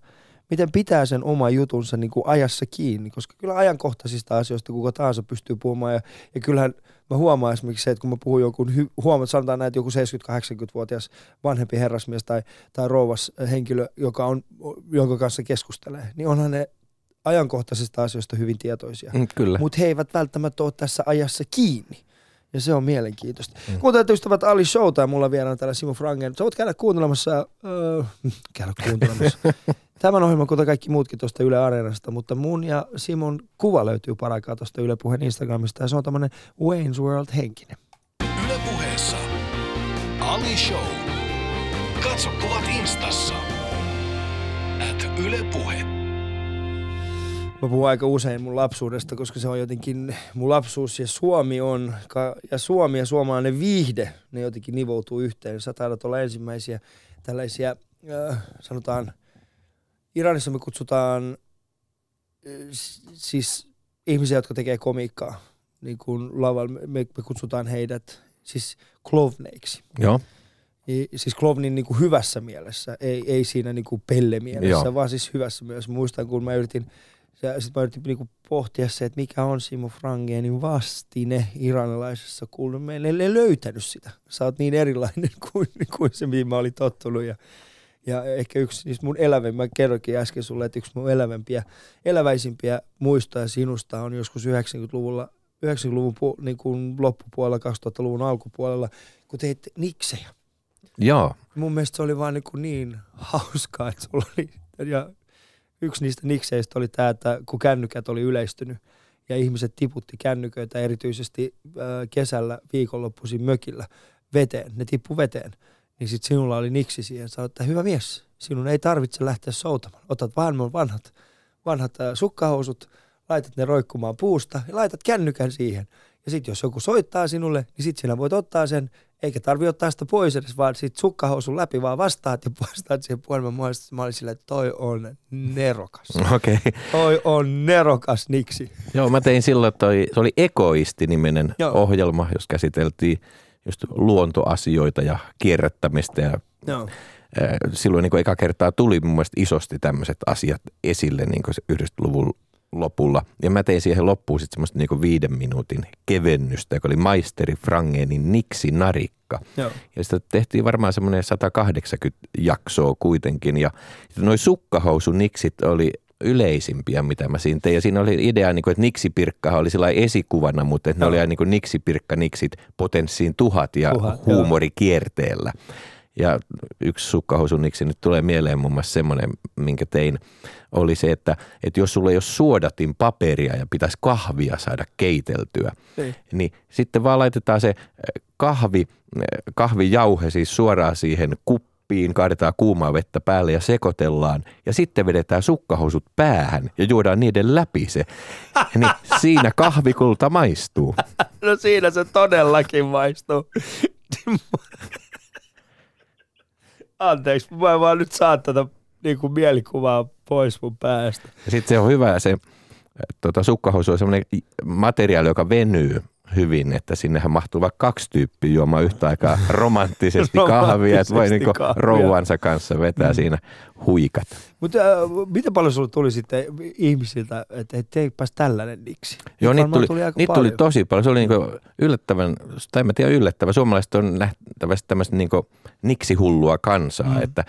Speaker 1: miten pitää sen oma jutunsa niin kuin ajassa kiinni, koska kyllä ajankohtaisista asioista kuka tahansa pystyy puhumaan, ja, ja kyllähän mä huomaan esimerkiksi se, että kun mä puhun joku, huomaat, sanotaan näin, että joku 70-80-vuotias vanhempi herrasmies tai, tai rouvas henkilö, joka on, jonka kanssa keskustelee, niin onhan ne ajankohtaisista asioista hyvin tietoisia.
Speaker 3: Mm, kyllä.
Speaker 1: Mutta he eivät välttämättä ole tässä ajassa kiinni. Ja se on mielenkiintoista. Mm. Kuuntelet ystävät Ali Showta ja mulla vieraana täällä Simo Frangen. Sä voit käydä kuuntelemassa, äh, käydä kuuntelemassa. Tämän ohjelman, kuten kaikki muutkin tuosta Yle Areenasta, mutta mun ja Simon kuva löytyy paraikaa tuosta Yle Puheen Instagramista ja se on tämmönen Wayne's World henkinen.
Speaker 2: Yle Puheessa Ali Show. Katso kuvat instassa. At Yle Puhe.
Speaker 1: Mä puhun aika usein mun lapsuudesta, koska se on jotenkin, mun lapsuus ja Suomi on, ja Suomi ja suomalainen viihde, ne jotenkin nivoutuu yhteen. Sä taidat olla ensimmäisiä tällaisia, äh, sanotaan, Iranissa me kutsutaan äh, siis ihmisiä, jotka tekee komiikkaa, niin kuin lavalla, me, me kutsutaan heidät siis klovneiksi.
Speaker 3: Joo.
Speaker 1: I, siis klovnin niin kuin hyvässä mielessä, ei, ei siinä niin kuin pelle-mielessä, Joo. vaan siis hyvässä mielessä. Muistan, kun mä yritin ja sitten mä yritin niinku pohtia se, että mikä on Simo Frangenin vastine iranilaisessa kulma. Meillä ei löytänyt sitä. Sä oot niin erilainen kuin, kuin se, mihin mä olin tottunut. Ja, ja ehkä yksi niistä mun elävimpiä, mä kerrokin äsken sulle, että yksi mun elävämpiä, eläväisimpiä muistoja sinusta on joskus 90-luvulla 90-luvun pu, niin kuin loppupuolella, 2000-luvun alkupuolella, kun teit niksejä.
Speaker 3: Joo.
Speaker 1: Mun mielestä se oli vaan niin, kuin niin hauskaa, että sulla oli, ja yksi niistä nikseistä oli tämä, että kun kännykät oli yleistynyt ja ihmiset tiputti kännyköitä erityisesti kesällä viikonloppuisin mökillä veteen, ne tippu veteen, niin sitten sinulla oli niksi siihen. Sä että hyvä mies, sinun ei tarvitse lähteä soutamaan. Otat vaan vanhat, vanhat sukkahousut, laitat ne roikkumaan puusta ja laitat kännykän siihen. Ja sitten jos joku soittaa sinulle, niin sitten sinä voit ottaa sen eikä tarvi ottaa sitä pois edes, vaan sit sukkahousun läpi vaan vastaat ja vastaat siihen puhelimeen. Mä, mä olin silleen, että toi on nerokas.
Speaker 3: Okei. Okay.
Speaker 1: Toi on nerokas niksi.
Speaker 3: Joo, mä tein silloin, toi, se oli Egoisti-niminen Joo. ohjelma, jos käsiteltiin just luontoasioita ja kierrättämistä ja Joo silloin niin eka kertaa tuli mun mielestä isosti tämmöiset asiat esille niin 90-luvun lopulla. Ja mä tein siihen loppuun sitten semmoista niinku viiden minuutin kevennystä, joka oli maisteri Frangenin Niksi Narikka. Joo. Ja sitä tehtiin varmaan semmoinen 180 jaksoa kuitenkin. Ja noin sukkahousuniksit oli yleisimpiä, mitä mä siinä tein. Ja siinä oli idea, niin kuin, että niksipirkkahan oli sellainen esikuvana, mutta että ne oli niin kuin niksipirkka niksit potenssiin tuhat ja tuhat, huumorikierteellä. Ja yksi sukkahousuniksi nyt tulee mieleen muun muassa semmoinen, minkä tein, oli se, että, että jos sulla ei ole suodatin paperia ja pitäisi kahvia saada keiteltyä, ei. Niin. niin sitten vaan laitetaan se eh, kahvi, eh, kahvijauhe siis suoraan siihen kuppiin, kaadetaan kuumaa vettä päälle ja sekoitellaan ja sitten vedetään sukkahousut päähän ja juodaan niiden läpi se. Niin siinä kahvikulta maistuu.
Speaker 1: No siinä se todellakin maistuu. Anteeksi, mä en vaan nyt saa tätä niin kuin mielikuvaa pois mun päästä.
Speaker 3: Sitten se on hyvä se tota, sukkahousu on semmoinen materiaali, joka venyy hyvin, että sinnehän mahtuu vaikka kaksi tyyppiä juomaan yhtä aikaa romanttisesti kahvia, että voi niinku rouvansa kanssa vetää
Speaker 1: Mm.
Speaker 3: siinä huikat.
Speaker 1: Mutta äh, miten paljon sulle tuli sitten ihmisiltä, että et teipäs tällainen niksi?
Speaker 3: Joo, niitä tuli,
Speaker 1: aika
Speaker 3: niitä tuli tosi paljon. Se oli niinku yllättävän, tai en mä tiedä yllättävän. Suomalaiset on nähtävästi tämmöistä niinku niksihullua kansaa,
Speaker 1: Mm.
Speaker 3: mm. että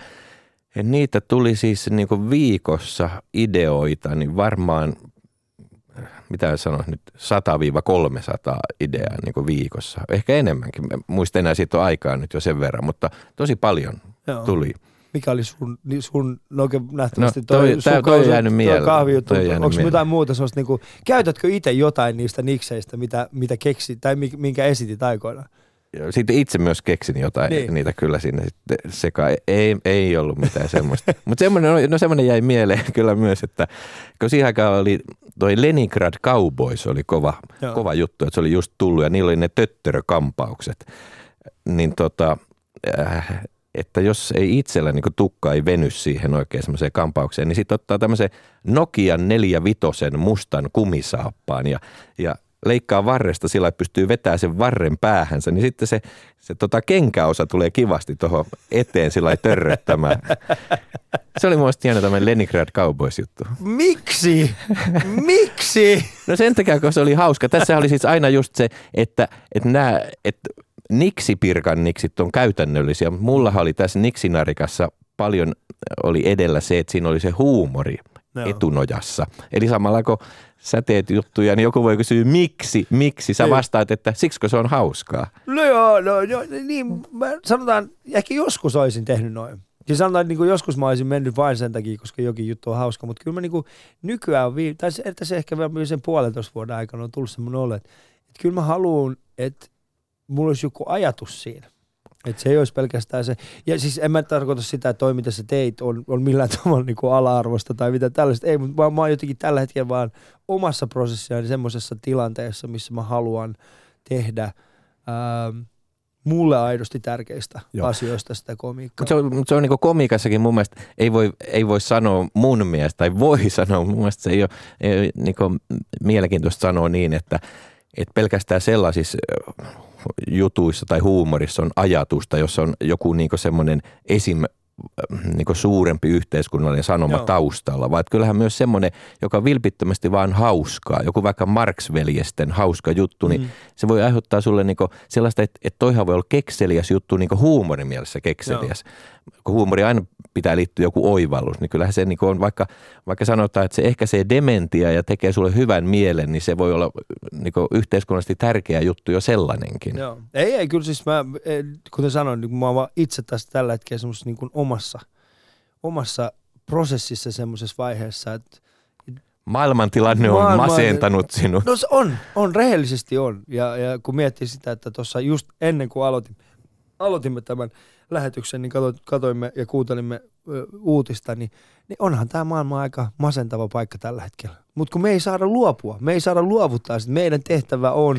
Speaker 3: ja niitä tuli siis niinku viikossa ideoita, niin varmaan mitä sanoa nyt, 100-300 ideaa niin viikossa. Ehkä enemmänkin. Mä muistan enää siitä on aikaa nyt jo sen verran, mutta tosi paljon
Speaker 1: Joo.
Speaker 3: tuli.
Speaker 1: Mikä oli sun, niin sun no oikein nähtävästi
Speaker 3: No, toi- tää- toi on jäänyt mieleen.
Speaker 1: kahvijuttu,
Speaker 3: Toi
Speaker 1: onko jotain muuta sellaista, niin kuin, käytätkö itse jotain niistä nikseistä, mitä, mitä keksi tai mi- minkä esitit aikoinaan?
Speaker 3: Sitten itse myös keksin jotain
Speaker 1: Niin.
Speaker 3: niin. niitä kyllä sinne sitten sekaan. Ei, ei ollut mitään semmoista. Mutta semmoinen, no semmoinen jäi mieleen kyllä myös, että kun siihen aikaan oli toi Leningrad Cowboys oli kova,
Speaker 1: Joo.
Speaker 3: kova juttu, että se oli just tullut ja niillä oli ne töttörökampaukset. Niin tota, äh, että jos ei itsellä niin tukka ei veny siihen oikein semmoiseen kampaukseen, niin sitten ottaa tämmöisen Nokian 45 mustan kumisaappaan ja, ja leikkaa varresta sillä, että pystyy vetämään sen varren päähänsä, niin sitten se, se tota kenkäosa tulee kivasti tuohon eteen sillä lailla törröttämään. Se oli mun mielestä hieno tämmöinen Leningrad Cowboys-juttu.
Speaker 1: Miksi? Miksi?
Speaker 3: No sen takia, kun se oli hauska. Tässä oli siis aina just se, että, että nämä, että niksipirkan niksit on käytännöllisiä. mutta Mullahan oli tässä niksinarikassa paljon oli edellä se, että siinä oli se huumori
Speaker 1: Joo.
Speaker 3: etunojassa. Eli samalla kun sä teet juttuja, niin joku voi kysyä, miksi, miksi? Sä
Speaker 1: Niin.
Speaker 3: vastaat, että siksi se on hauskaa.
Speaker 1: No joo, no, joo niin, mä sanotaan, ehkä joskus olisin tehnyt noin. Siis sanotaan, että niin kuin joskus mä olisin mennyt vain sen takia, koska jokin juttu on hauska, mutta kyllä mä niin kuin nykyään, vii- tai se, että se ehkä vielä sen puolentoista vuoden aikana on tullut semmoinen olo, että, että kyllä mä haluan, että mulla olisi joku ajatus siinä. Että se ei olisi pelkästään se. Ja siis en mä tarkoita sitä, että toi mitä sä teit on, on millään tavalla niin ala-arvosta tai mitä tällaista. Ei, mutta mä, mä oon jotenkin tällä hetkellä vaan omassa prosessissani semmoisessa tilanteessa, missä mä haluan tehdä ähm, mulle aidosti tärkeistä.
Speaker 3: Joo.
Speaker 1: asioista sitä komiikkaa.
Speaker 3: Mutta se on, mut se on niin komiikassakin mun mielestä, ei voi, ei voi sanoa mun mielestä, tai voi sanoa, mun mielestä se ei ole, ei ole niin mielenkiintoista sanoa niin, että, että pelkästään sellaisissa jutuissa tai huumorissa on ajatusta, jossa on joku niin semmoinen esim niin suurempi yhteiskunnallinen sanoma
Speaker 1: Joo.
Speaker 3: Joo. taustalla, vaan kyllähän myös semmoinen, joka on vilpittömästi vaan hauskaa, joku vaikka Marx-veljesten hauska juttu, niin
Speaker 1: Mm.
Speaker 3: se voi aiheuttaa sulle niinku sellaista, että, että toihan voi olla kekseliäs juttu niinku huumorin mielessä kekseliäs. Kun huumori aina pitää liittyä joku oivallus, niin kyllähän se niinku on, vaikka, vaikka sanotaan, että se ehkäisee dementia ja tekee sulle hyvän mielen, niin se voi olla niinku yhteiskunnallisesti tärkeä juttu jo sellainenkin.
Speaker 1: Joo. Ei, ei, kyllä siis mä, eh, kuten sanoin, niin mä oon itse tässä tällä hetkellä semmoisessa niin omassa, omassa prosessissa semmoisessa vaiheessa, että
Speaker 3: Maailmantilanne on
Speaker 1: Maailman-
Speaker 3: masentanut sinut.
Speaker 1: No se on, on, rehellisesti on. Ja, ja kun miettii sitä, että tuossa just ennen kuin aloitin, aloitimme tämän lähetyksen, niin katoimme ja kuuntelimme uutista, niin, niin onhan tämä maailma aika masentava paikka tällä hetkellä. Mutta kun me ei saada luopua, me ei saada luovuttaa sitä. Meidän tehtävä on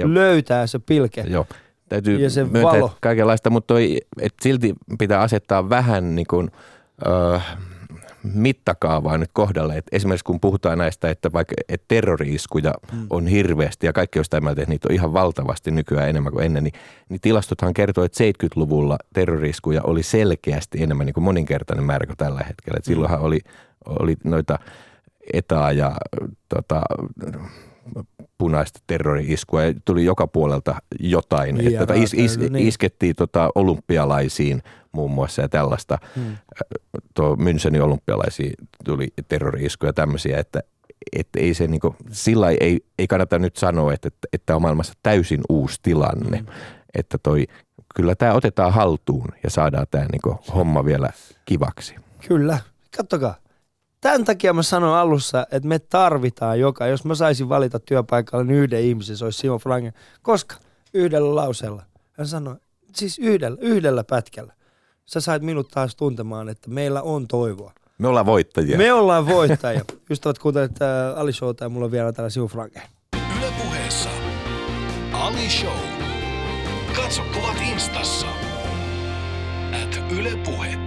Speaker 3: Jop.
Speaker 1: löytää se pilke.
Speaker 3: Joo. Täytyy
Speaker 1: Ja se
Speaker 3: myöntää
Speaker 1: valo.
Speaker 3: kaikenlaista, mutta toi, et silti pitää asettaa vähän niin kuin, ö, mittakaavaa nyt kohdalle. Et esimerkiksi kun puhutaan näistä, että vaikka et terrori-iskuja
Speaker 1: Mm.
Speaker 3: on hirveästi ja kaikki on sitä mieltä, että niitä on ihan valtavasti nykyään enemmän kuin ennen, niin, niin tilastothan kertoo, että 70-luvulla terrori-iskuja oli selkeästi enemmän niin kuin moninkertainen määrä kuin tällä hetkellä. Et silloinhan oli, oli noita etaa ja tota, punaista terrori-iskua ja tuli joka puolelta jotain. Että tota, is, is. Iskettiin tota olympialaisiin muun muassa ja tällaista.
Speaker 1: Mm.
Speaker 3: Tuo Münchenin olympialaisiin tuli terrori-iskuja ja tämmöisiä, että, että ei se niinku, sillä lailla ei, ei kannata nyt sanoa, että, että, että on maailmassa täysin uusi tilanne.
Speaker 1: Mm.
Speaker 3: Että toi, kyllä tämä otetaan haltuun ja saadaan tämä niinku homma vielä kivaksi.
Speaker 1: Kyllä. Kattokaa. Tämän takia mä sanoin alussa, että me tarvitaan joka, jos mä saisin valita työpaikalle niin yhden ihmisen, se olisi Simon Frangen. Koska? Yhdellä lauseella. Hän sanoi, siis yhdellä, yhdellä pätkällä. Sä sait minut taas tuntemaan, että meillä on toivoa.
Speaker 3: Me ollaan voittajia.
Speaker 1: Me ollaan voittajia. Ystävät kuuntelet äh, Ali Showta ja mulla on vielä täällä Simon Frangen.
Speaker 2: Yle puheessa Ali Show. Katso kuvat instassa. At Yle Puhe.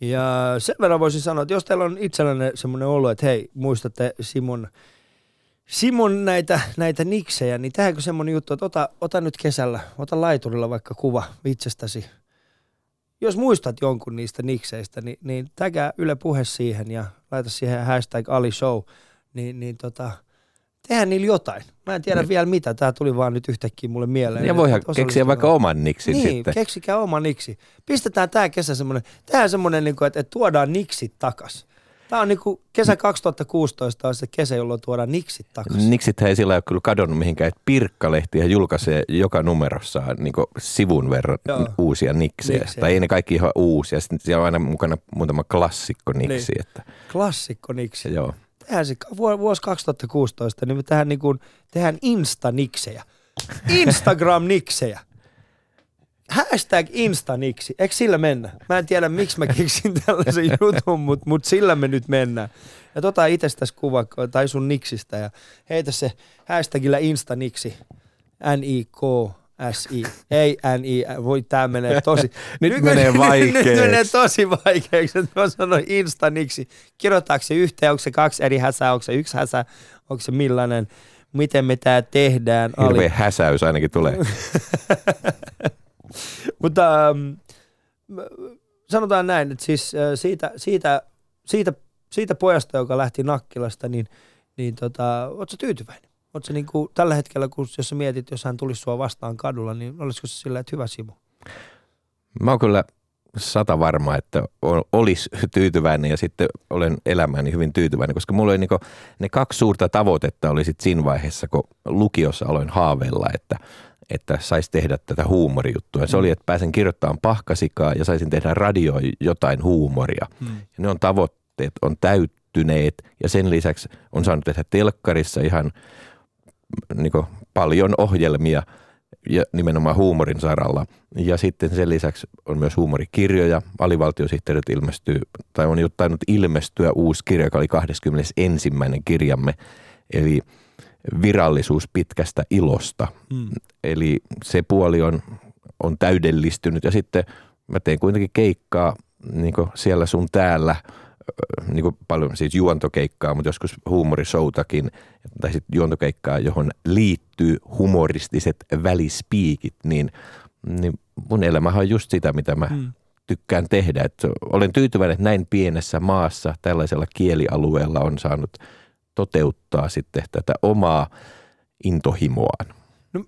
Speaker 1: Ja sen verran voisin sanoa, että jos teillä on itsellänne semmoinen olo, että hei, muistatte Simon, Simon näitä, näitä niksejä, niin tehdäänkö semmoinen juttu, että ota, ota nyt kesällä, ota laiturilla vaikka kuva itsestäsi. Jos muistat jonkun niistä nikseistä, niin, niin tägää Yle Puhe siihen ja laita siihen hashtag Ali Show, niin, niin tota, tehdään niillä jotain. Mä en tiedä
Speaker 3: Niin.
Speaker 1: vielä mitä, tämä tuli vaan nyt yhtäkkiä mulle mieleen.
Speaker 3: Ja voihan keksiä vaikka oman niksin
Speaker 1: Niin,
Speaker 3: sitten.
Speaker 1: keksikää oma niksi. Pistetään tämä kesä semmoinen, tehdään semmoinen, niin että, että tuodaan niksit takas. Tämä on niin kuin kesä 2016 on se kesä, jolloin tuodaan niksit takas.
Speaker 3: Niksit ei sillä ole kyllä kadonnut mihinkään, että Pirkkalehti julkaisee joka numerossaan niin sivun verran
Speaker 1: Joo.
Speaker 3: uusia niksejä.
Speaker 1: Niksejä.
Speaker 3: Tai ei ne kaikki ihan uusia, sitten siellä on aina mukana muutama klassikko niksi.
Speaker 1: Niin.
Speaker 3: Että,
Speaker 1: Klassikko niksi.
Speaker 3: joo.
Speaker 1: Tehdään se vu- vuosi 2016, niin me tehdään, niin kuin, tehdään Insta-niksejä. Instagram-niksejä. Hashtag Insta-niksi. Eikö sillä mennä? Mä en tiedä, miksi mä keksin tällaisen jutun, mutta mut sillä me nyt mennään. Ja tota itsestäsi kuva tai sun niksistä ja heitä se hashtagillä Insta-niksi. N-I-K-S-I. Ei N-I, voi tää menee tosi.
Speaker 3: Nyt menee vaikeaksi.
Speaker 1: Nyt menee tosi vaikeaksi, että mä sanoin Insta-niksi. Kirjoittaako se yhteen, onko se kaksi eri häsää, onko se yksi häsä, onko se millainen, miten me tää tehdään. Ali?
Speaker 3: Hirveä häsäys ainakin tulee.
Speaker 1: Mutta ähm, sanotaan näin, että siis äh, siitä, siitä, siitä, siitä pojasta, joka lähti Nakkilasta, niin, niin tota, ootko tyytyväinen? Ootko niin kuin tällä hetkellä, kun, jos sä mietit, jos hän tulisi sua vastaan kadulla, niin olisiko se sillä, että hyvä Simo?
Speaker 3: Mä oon kyllä sata varma, että olisi tyytyväinen ja sitten olen elämääni hyvin tyytyväinen, koska mulla oli niinku, ne kaksi suurta tavoitetta oli sitten siinä vaiheessa, kun lukiossa aloin haaveilla, että, että saisi tehdä tätä huumorijuttua. Se oli, että pääsen kirjoittamaan pahkasikaa ja saisin tehdä radioon jotain huumoria.
Speaker 1: Hmm.
Speaker 3: Ja ne on tavoitteet, on täyttyneet ja sen lisäksi on saanut tehdä telkkarissa ihan niin paljon ohjelmia ja nimenomaan huumorin saralla. Ja sitten sen lisäksi on myös huumorikirjoja. Alivaltiosihteerit ilmestyy, tai on jo tainnut ilmestyä uusi kirja, joka oli 21. kirjamme, eli virallisuus pitkästä ilosta.
Speaker 1: Hmm.
Speaker 3: Eli se puoli on, on täydellistynyt ja sitten mä teen kuitenkin keikkaa niin siellä sun täällä, niin kuin paljon siis juontokeikkaa, mutta joskus huumorisoutakin, tai sitten juontokeikkaa, johon liittyy humoristiset välispiikit, niin, niin mun elämähän on just sitä, mitä mä
Speaker 1: Hmm.
Speaker 3: tykkään tehdä. Et olen tyytyväinen, että näin pienessä maassa, tällaisella kielialueella on saanut toteuttaa sitten tätä omaa intohimoaan.
Speaker 1: No,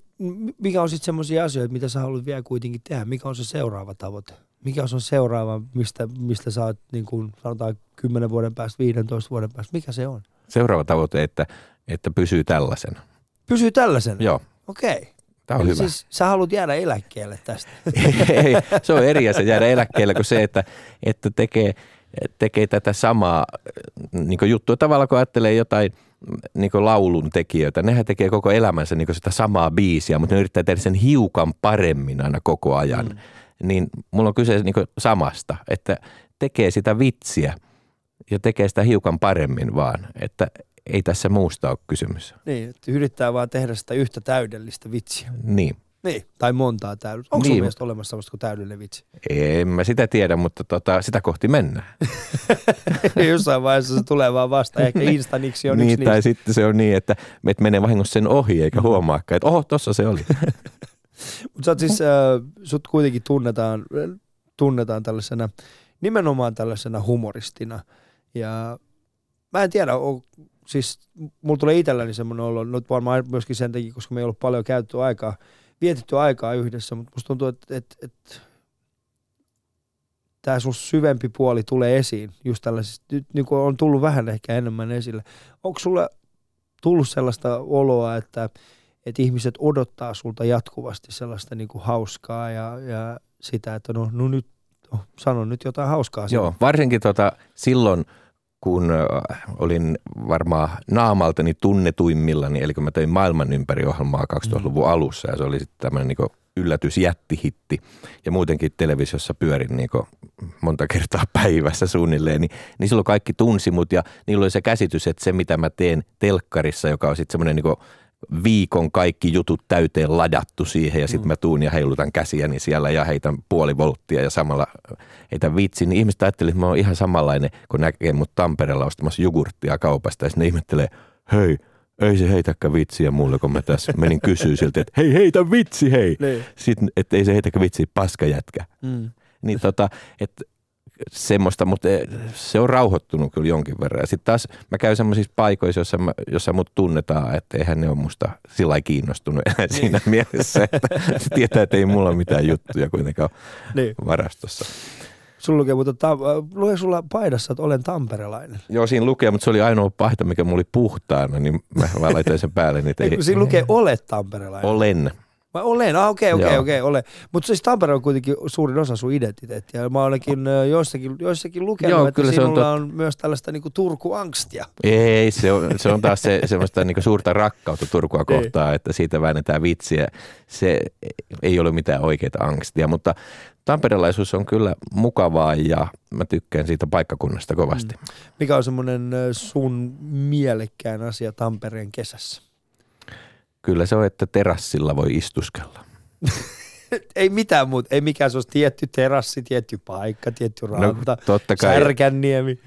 Speaker 1: mikä on sitten semmoisia asioita, mitä sä haluat vielä kuitenkin tehdä? Mikä on se seuraava tavoite? Mikä on se seuraava, mistä, mistä sä oot, niin kuin sanotaan 10 vuoden päästä, 15 vuoden päästä? Mikä se on?
Speaker 3: Seuraava tavoite, että, että pysyy tällaisena.
Speaker 1: Pysyy tällaisena?
Speaker 3: Joo,
Speaker 1: Okei.
Speaker 3: tämä on
Speaker 1: Eli
Speaker 3: hyvä.
Speaker 1: Siis sä haluat jäädä eläkkeelle tästä.
Speaker 3: Ei, se on eri asia jäädä eläkkeelle kuin se, että, että tekee, tekee tätä samaa niin juttua. Tavallaan kun ajattelee jotain niin laulun tekijöitä, nehän tekee koko elämänsä niin sitä samaa biisiä, mutta ne yrittää tehdä sen hiukan paremmin aina koko ajan. Mm. Niin mulla on kyse niin samasta, että tekee sitä vitsiä ja tekee sitä hiukan paremmin vaan, että ei tässä muusta ole kysymys.
Speaker 1: Niin, että yrittää vaan tehdä sitä yhtä täydellistä vitsiä.
Speaker 3: Niin.
Speaker 1: Niin, tai montaa täydellistä. Onko
Speaker 3: Niin.
Speaker 1: sun mielestä olemassa sellaista kuin täydellinen vitsi?
Speaker 3: En mä sitä tiedä, mutta tota, sitä kohti mennään.
Speaker 1: Jossain vaiheessa se tulee vaan vasta. Ehkä Instaniksi on
Speaker 3: niin,
Speaker 1: yksi
Speaker 3: tai
Speaker 1: niistä.
Speaker 3: sitten se on niin, että meitä menee vahingossa sen ohi eikä huomaakaan, että oho, tossa se oli.
Speaker 1: Mutta siis, äh, sut kuitenkin tunnetaan, tunnetaan tällaisena, nimenomaan tällaisena humoristina. Ja mä en tiedä, on, siis mulla tulee itselläni semmoinen olo, nyt varmaan myöskin sen takia, koska me ei ollut paljon käytetty aikaa, vietetty aikaa yhdessä, mutta musta tuntuu, että, että, että tämä sun syvempi puoli tulee esiin just tällaisista, nyt niin kuin on tullut vähän ehkä enemmän esille. Onko sulle tullut sellaista oloa, että, että ihmiset odottaa sulta jatkuvasti sellaista niin kuin hauskaa ja, ja sitä, että no, no nyt, oh, sano nyt jotain hauskaa.
Speaker 3: Joo, varsinkin tota, silloin, kun olin varmaan naamaltani tunnetuimmillani, eli kun mä tein maailman ympäri ohjelmaa 2000-luvun alussa, ja se oli sitten tämmöinen niin yllätys jättihitti ja muutenkin televisiossa pyörin niin monta kertaa päivässä suunnilleen, niin, niin silloin kaikki tunsi mut ja niillä oli se käsitys, että se mitä mä teen telkkarissa, joka on sitten semmoinen niin viikon kaikki jutut täyteen ladattu siihen ja sitten mm. mä tuun ja heilutan käsiäni siellä ja heitän puoli volttia ja samalla heitän vitsi, niin ihmiset ajattelivat, että mä oon ihan samanlainen, kun näkee mut Tampereella ostamassa jogurttia kaupasta ja sitten ne ihmettelee, hei, ei se heitäkään vitsiä mulle, kun mä tässä menin kysyä siltä, että hei heitä vitsi hei. Niin. Sitten, että ei se heitäkään vitsiä, paska jätkä. Mm. Niin tota, että semmoista, mutta se on rauhoittunut kyllä jonkin verran. Ja sitten taas mä käyn semmoisissa paikoissa, jossa, mä, jossa mut tunnetaan, että eihän ne ole musta sillä kiinnostunut niin. siinä mielessä, että se tietää, että ei mulla mitään juttuja kuitenkaan niin. varastossa.
Speaker 1: Sulla lukee, mutta ta- lukee sulla paidassa, että olen tamperelainen.
Speaker 3: Joo, siinä lukee, mutta se oli ainoa paita, mikä mulla oli puhtaana, niin mä vaan laitoin sen päälle. Niin
Speaker 1: ei, siinä lukee, olet tamperelainen.
Speaker 3: Olen.
Speaker 1: Mä olen, ah, okei, okei, okei, olen. Mutta siis Tampere on kuitenkin suurin osa sun identiteettiä. Mä olenkin joissakin, joissakin lukenut, Joo, että kyllä sinulla on, tot... on myös tällaista niinku Turku-angstia.
Speaker 3: Ei, se on, se on taas se, semmoista niinku suurta rakkautta Turkua ei. kohtaan, että siitä väännetään vitsiä. Se ei ole mitään oikeita angstia, mutta tamperelaisuus on kyllä mukavaa ja mä tykkään siitä paikkakunnasta kovasti. Mm.
Speaker 1: Mikä on semmoinen sun mielekkään asia Tampereen kesässä?
Speaker 3: Kyllä se on, että terassilla voi istuskella.
Speaker 1: ei mitään muuta. Ei mikään se olisi tietty terassi, tietty paikka, tietty ranta, no, totta kai. Särkänniemi.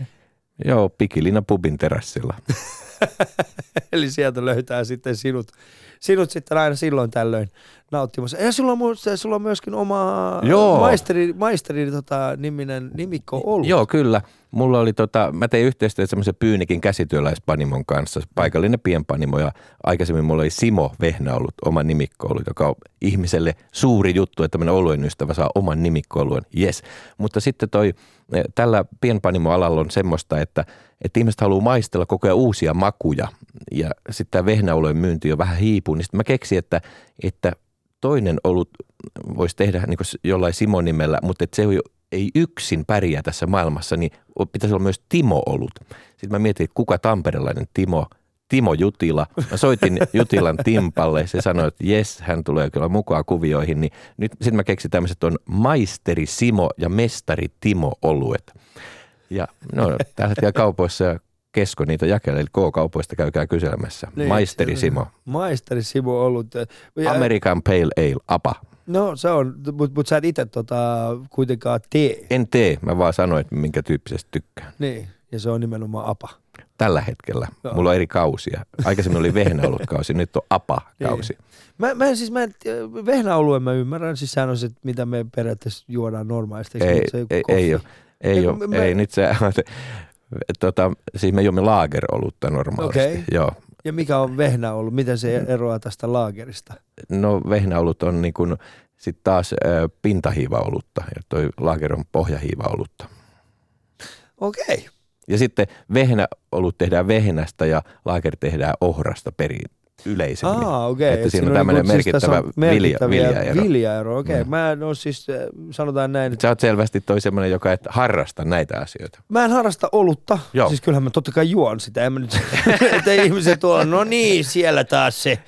Speaker 3: Joo, Pikilina pubin terassilla.
Speaker 1: Eli sieltä löytää sitten sinut, sinut sitten aina silloin tällöin nauttimassa. Ja sulla on, sulla on myöskin oma Joo. maisteri, maisteri tota, niminen nimikko ollut.
Speaker 3: Joo, kyllä. Mulla oli, tota, mä tein yhteistyötä semmoisen Pyynikin käsityöläispanimon kanssa, paikallinen pienpanimo ja aikaisemmin mulla oli Simo Vehnä ollut oma nimikko ollut, joka on ihmiselle suuri juttu, että tämmöinen oluen ystävä saa oman nimikkooluen, yes. Mutta sitten toi, eh, tällä pienpanimoalalla on semmoista, että, että ihmiset haluaa maistella koko ajan uusia makuja ja sitten tämä vehnäoluen myynti on vähän hiipuu, niin sitten mä keksin, että, että toinen olut voisi tehdä niin jollain Simo-nimellä, mutta että se ei yksin pärjää tässä maailmassa, niin pitäisi olla myös Timo-olut. Sitten mä mietin, että kuka tamperelainen Timo, Timo Jutila. Mä soitin Jutilan Timpalle, se sanoi, että jes, hän tulee kyllä mukaan kuvioihin. Niin nyt sitten mä keksin tämmöiset on maisteri Simo ja mestari Timo oluet. Ja no, tällä hetkellä kaupoissa ja Kesko niitä jakelee, eli K-kaupoista käykää kyselemässä. Niin, Maisteri Simo.
Speaker 1: Maisteri Simo ollut.
Speaker 3: Ja, American Pale Ale, APA.
Speaker 1: No se on, mutta mut sä et itse tota, kuitenkaan tee.
Speaker 3: En tee, mä vaan sanoin, että minkä tyyppisestä tykkään.
Speaker 1: Niin, ja se on nimenomaan APA.
Speaker 3: Tällä hetkellä. Joo. Mulla on eri kausia. Aikaisemmin oli vehnäolut kausi, nyt on APA-kausi. Niin.
Speaker 1: Mä, mä, siis mä, vehnäoluen mä ymmärrän, siis sehän on se, mitä me periaatteessa juodaan normaalisti.
Speaker 3: Ei, se ei, ei ole. Ei, ole, mä, ei, nyt se, tota, siis me juomme laagerolutta normaalisti. Okay. Joo.
Speaker 1: Ja mikä on vehnä ollut? Miten se eroaa tästä laagerista?
Speaker 3: No vehnäolut on niin kuin, sitten taas äh, pintahiivaolutta ja toi laager on pohjahiivaolutta.
Speaker 1: Okei. Okay.
Speaker 3: Ja sitten vehnäolut tehdään vehnästä ja laager tehdään ohrasta perin yleisemmin.
Speaker 1: Okei.
Speaker 3: Okay. Että siinä on tämmöinen siis merkittävä, siis vilja, viljaero.
Speaker 1: Viljaero, okei. Okay. Mm. Mä en ole siis, äh, sanotaan näin.
Speaker 3: Että... Sä oot selvästi toi semmoinen, joka et harrasta näitä asioita.
Speaker 1: Mä en harrasta olutta. Joo. Siis kyllähän mä totta kai juon sitä. En mä nyt, että ihmiset tuolla, no niin, siellä taas se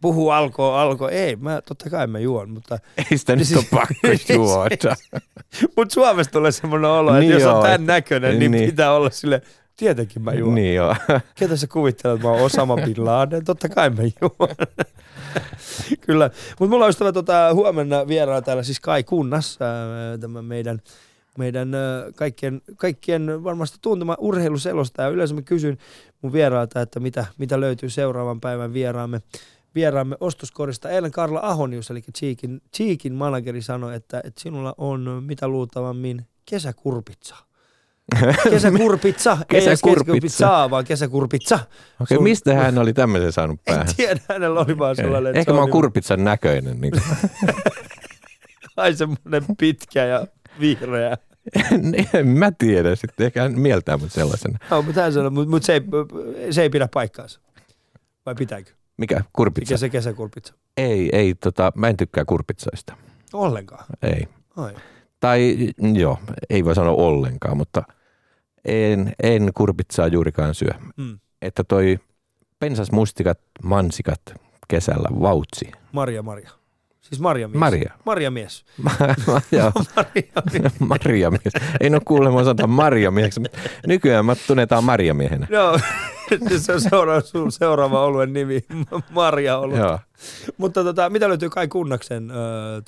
Speaker 1: puhu alko, alko. Ei, mä, totta kai mä juon, mutta...
Speaker 3: Ei sitä nyt siis, ole pakko juoda.
Speaker 1: mutta Suomessa tulee semmoinen olo, että niin jos on tämän näköinen, niin, niin, pitää olla sille Tietenkin mä juon.
Speaker 3: Niin joo.
Speaker 1: Ketä sä kuvittelet, että mä oon Osama Bin Laden? Totta kai mä juon. Kyllä. Mutta mulla on ystävä tota, huomenna vieraana täällä siis Kai Kunnas, tämä meidän meidän kaikkien, kaikkien varmasti tuntema urheiluselosta. Ja yleensä mä kysyn mun vieraalta, että mitä, mitä löytyy seuraavan päivän vieraamme, vieraamme ostoskorista. Eilen Karla Ahonius, eli Cheekin, Cheekin manageri, sanoi, että, että sinulla on mitä luultavammin kesäkurpitsa. Kesäkurpitsa, kesäkurpitsa. ei vaan kesäkurpitsa.
Speaker 3: Okei, okay, mistä hän oli tämmöisen saanut päähän?
Speaker 1: En tiedä, hänellä oli vaan sellainen.
Speaker 3: Ehkä mä oon kurpitsan näköinen. Niin
Speaker 1: Ai semmoinen pitkä ja vihreä.
Speaker 3: en mä tiedä sitten, ehkä hän mieltää mut sellaisena.
Speaker 1: No, mutta hän sanoi, mutta mut se, ei, se ei pidä paikkaansa. Vai pitääkö?
Speaker 3: Mikä? Kurpitsa?
Speaker 1: Mikä se kesäkurpitsa?
Speaker 3: Ei, ei, tota, mä en tykkää kurpitsoista.
Speaker 1: Ollenkaan?
Speaker 3: Ei. Ai. Tai joo, ei voi sanoa ollenkaan, mutta – en, en kurpitsaa juurikaan syö. Mm. Että toi pensasmustikat, mansikat kesällä, vautsi.
Speaker 1: Marja, Marja. Siis Marja mies.
Speaker 3: Maria.
Speaker 1: Maria mies.
Speaker 3: Joo,
Speaker 1: Maria mies.
Speaker 3: Maria mies. En ole kuulemma sanota mutta Nykyään mä tunnetaan Maria miehenä.
Speaker 1: Joo, se on seuraava, sun seuraava oluen nimi, Marja ollut.
Speaker 3: Joo.
Speaker 1: Mutta tota, mitä löytyy Kai Kunnaksen öö,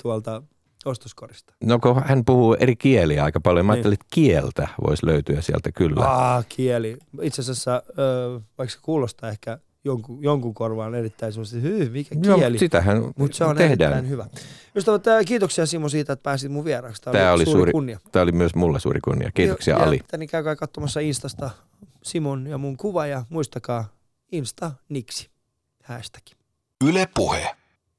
Speaker 1: tuolta ostoskorista?
Speaker 3: No kun hän puhuu eri kieliä aika paljon, mä
Speaker 1: Niin.
Speaker 3: ajattelin, että kieltä voisi löytyä sieltä kyllä.
Speaker 1: Ah, kieli. Itse asiassa, öö, vaikka se kuulostaa ehkä jonkun, jonkun korvaan erittäin semmoisesti, hyy, mikä
Speaker 3: Joo,
Speaker 1: kieli.
Speaker 3: mutta sitähän
Speaker 1: Mutta se on
Speaker 3: tehdään.
Speaker 1: erittäin hyvä. Ystävät, kiitoksia Simo siitä, että pääsit mun vieraaksi. Tämä,
Speaker 3: Tää oli
Speaker 1: suuri,
Speaker 3: suuri-
Speaker 1: kunnia.
Speaker 3: Tämä oli myös mulle suuri kunnia. Kiitoksia
Speaker 1: ja,
Speaker 3: Ali.
Speaker 1: Ja, niin käykää katsomassa Instasta Simon ja mun kuva ja muistakaa Insta Niksi. Hashtag.
Speaker 2: Yle Puhe.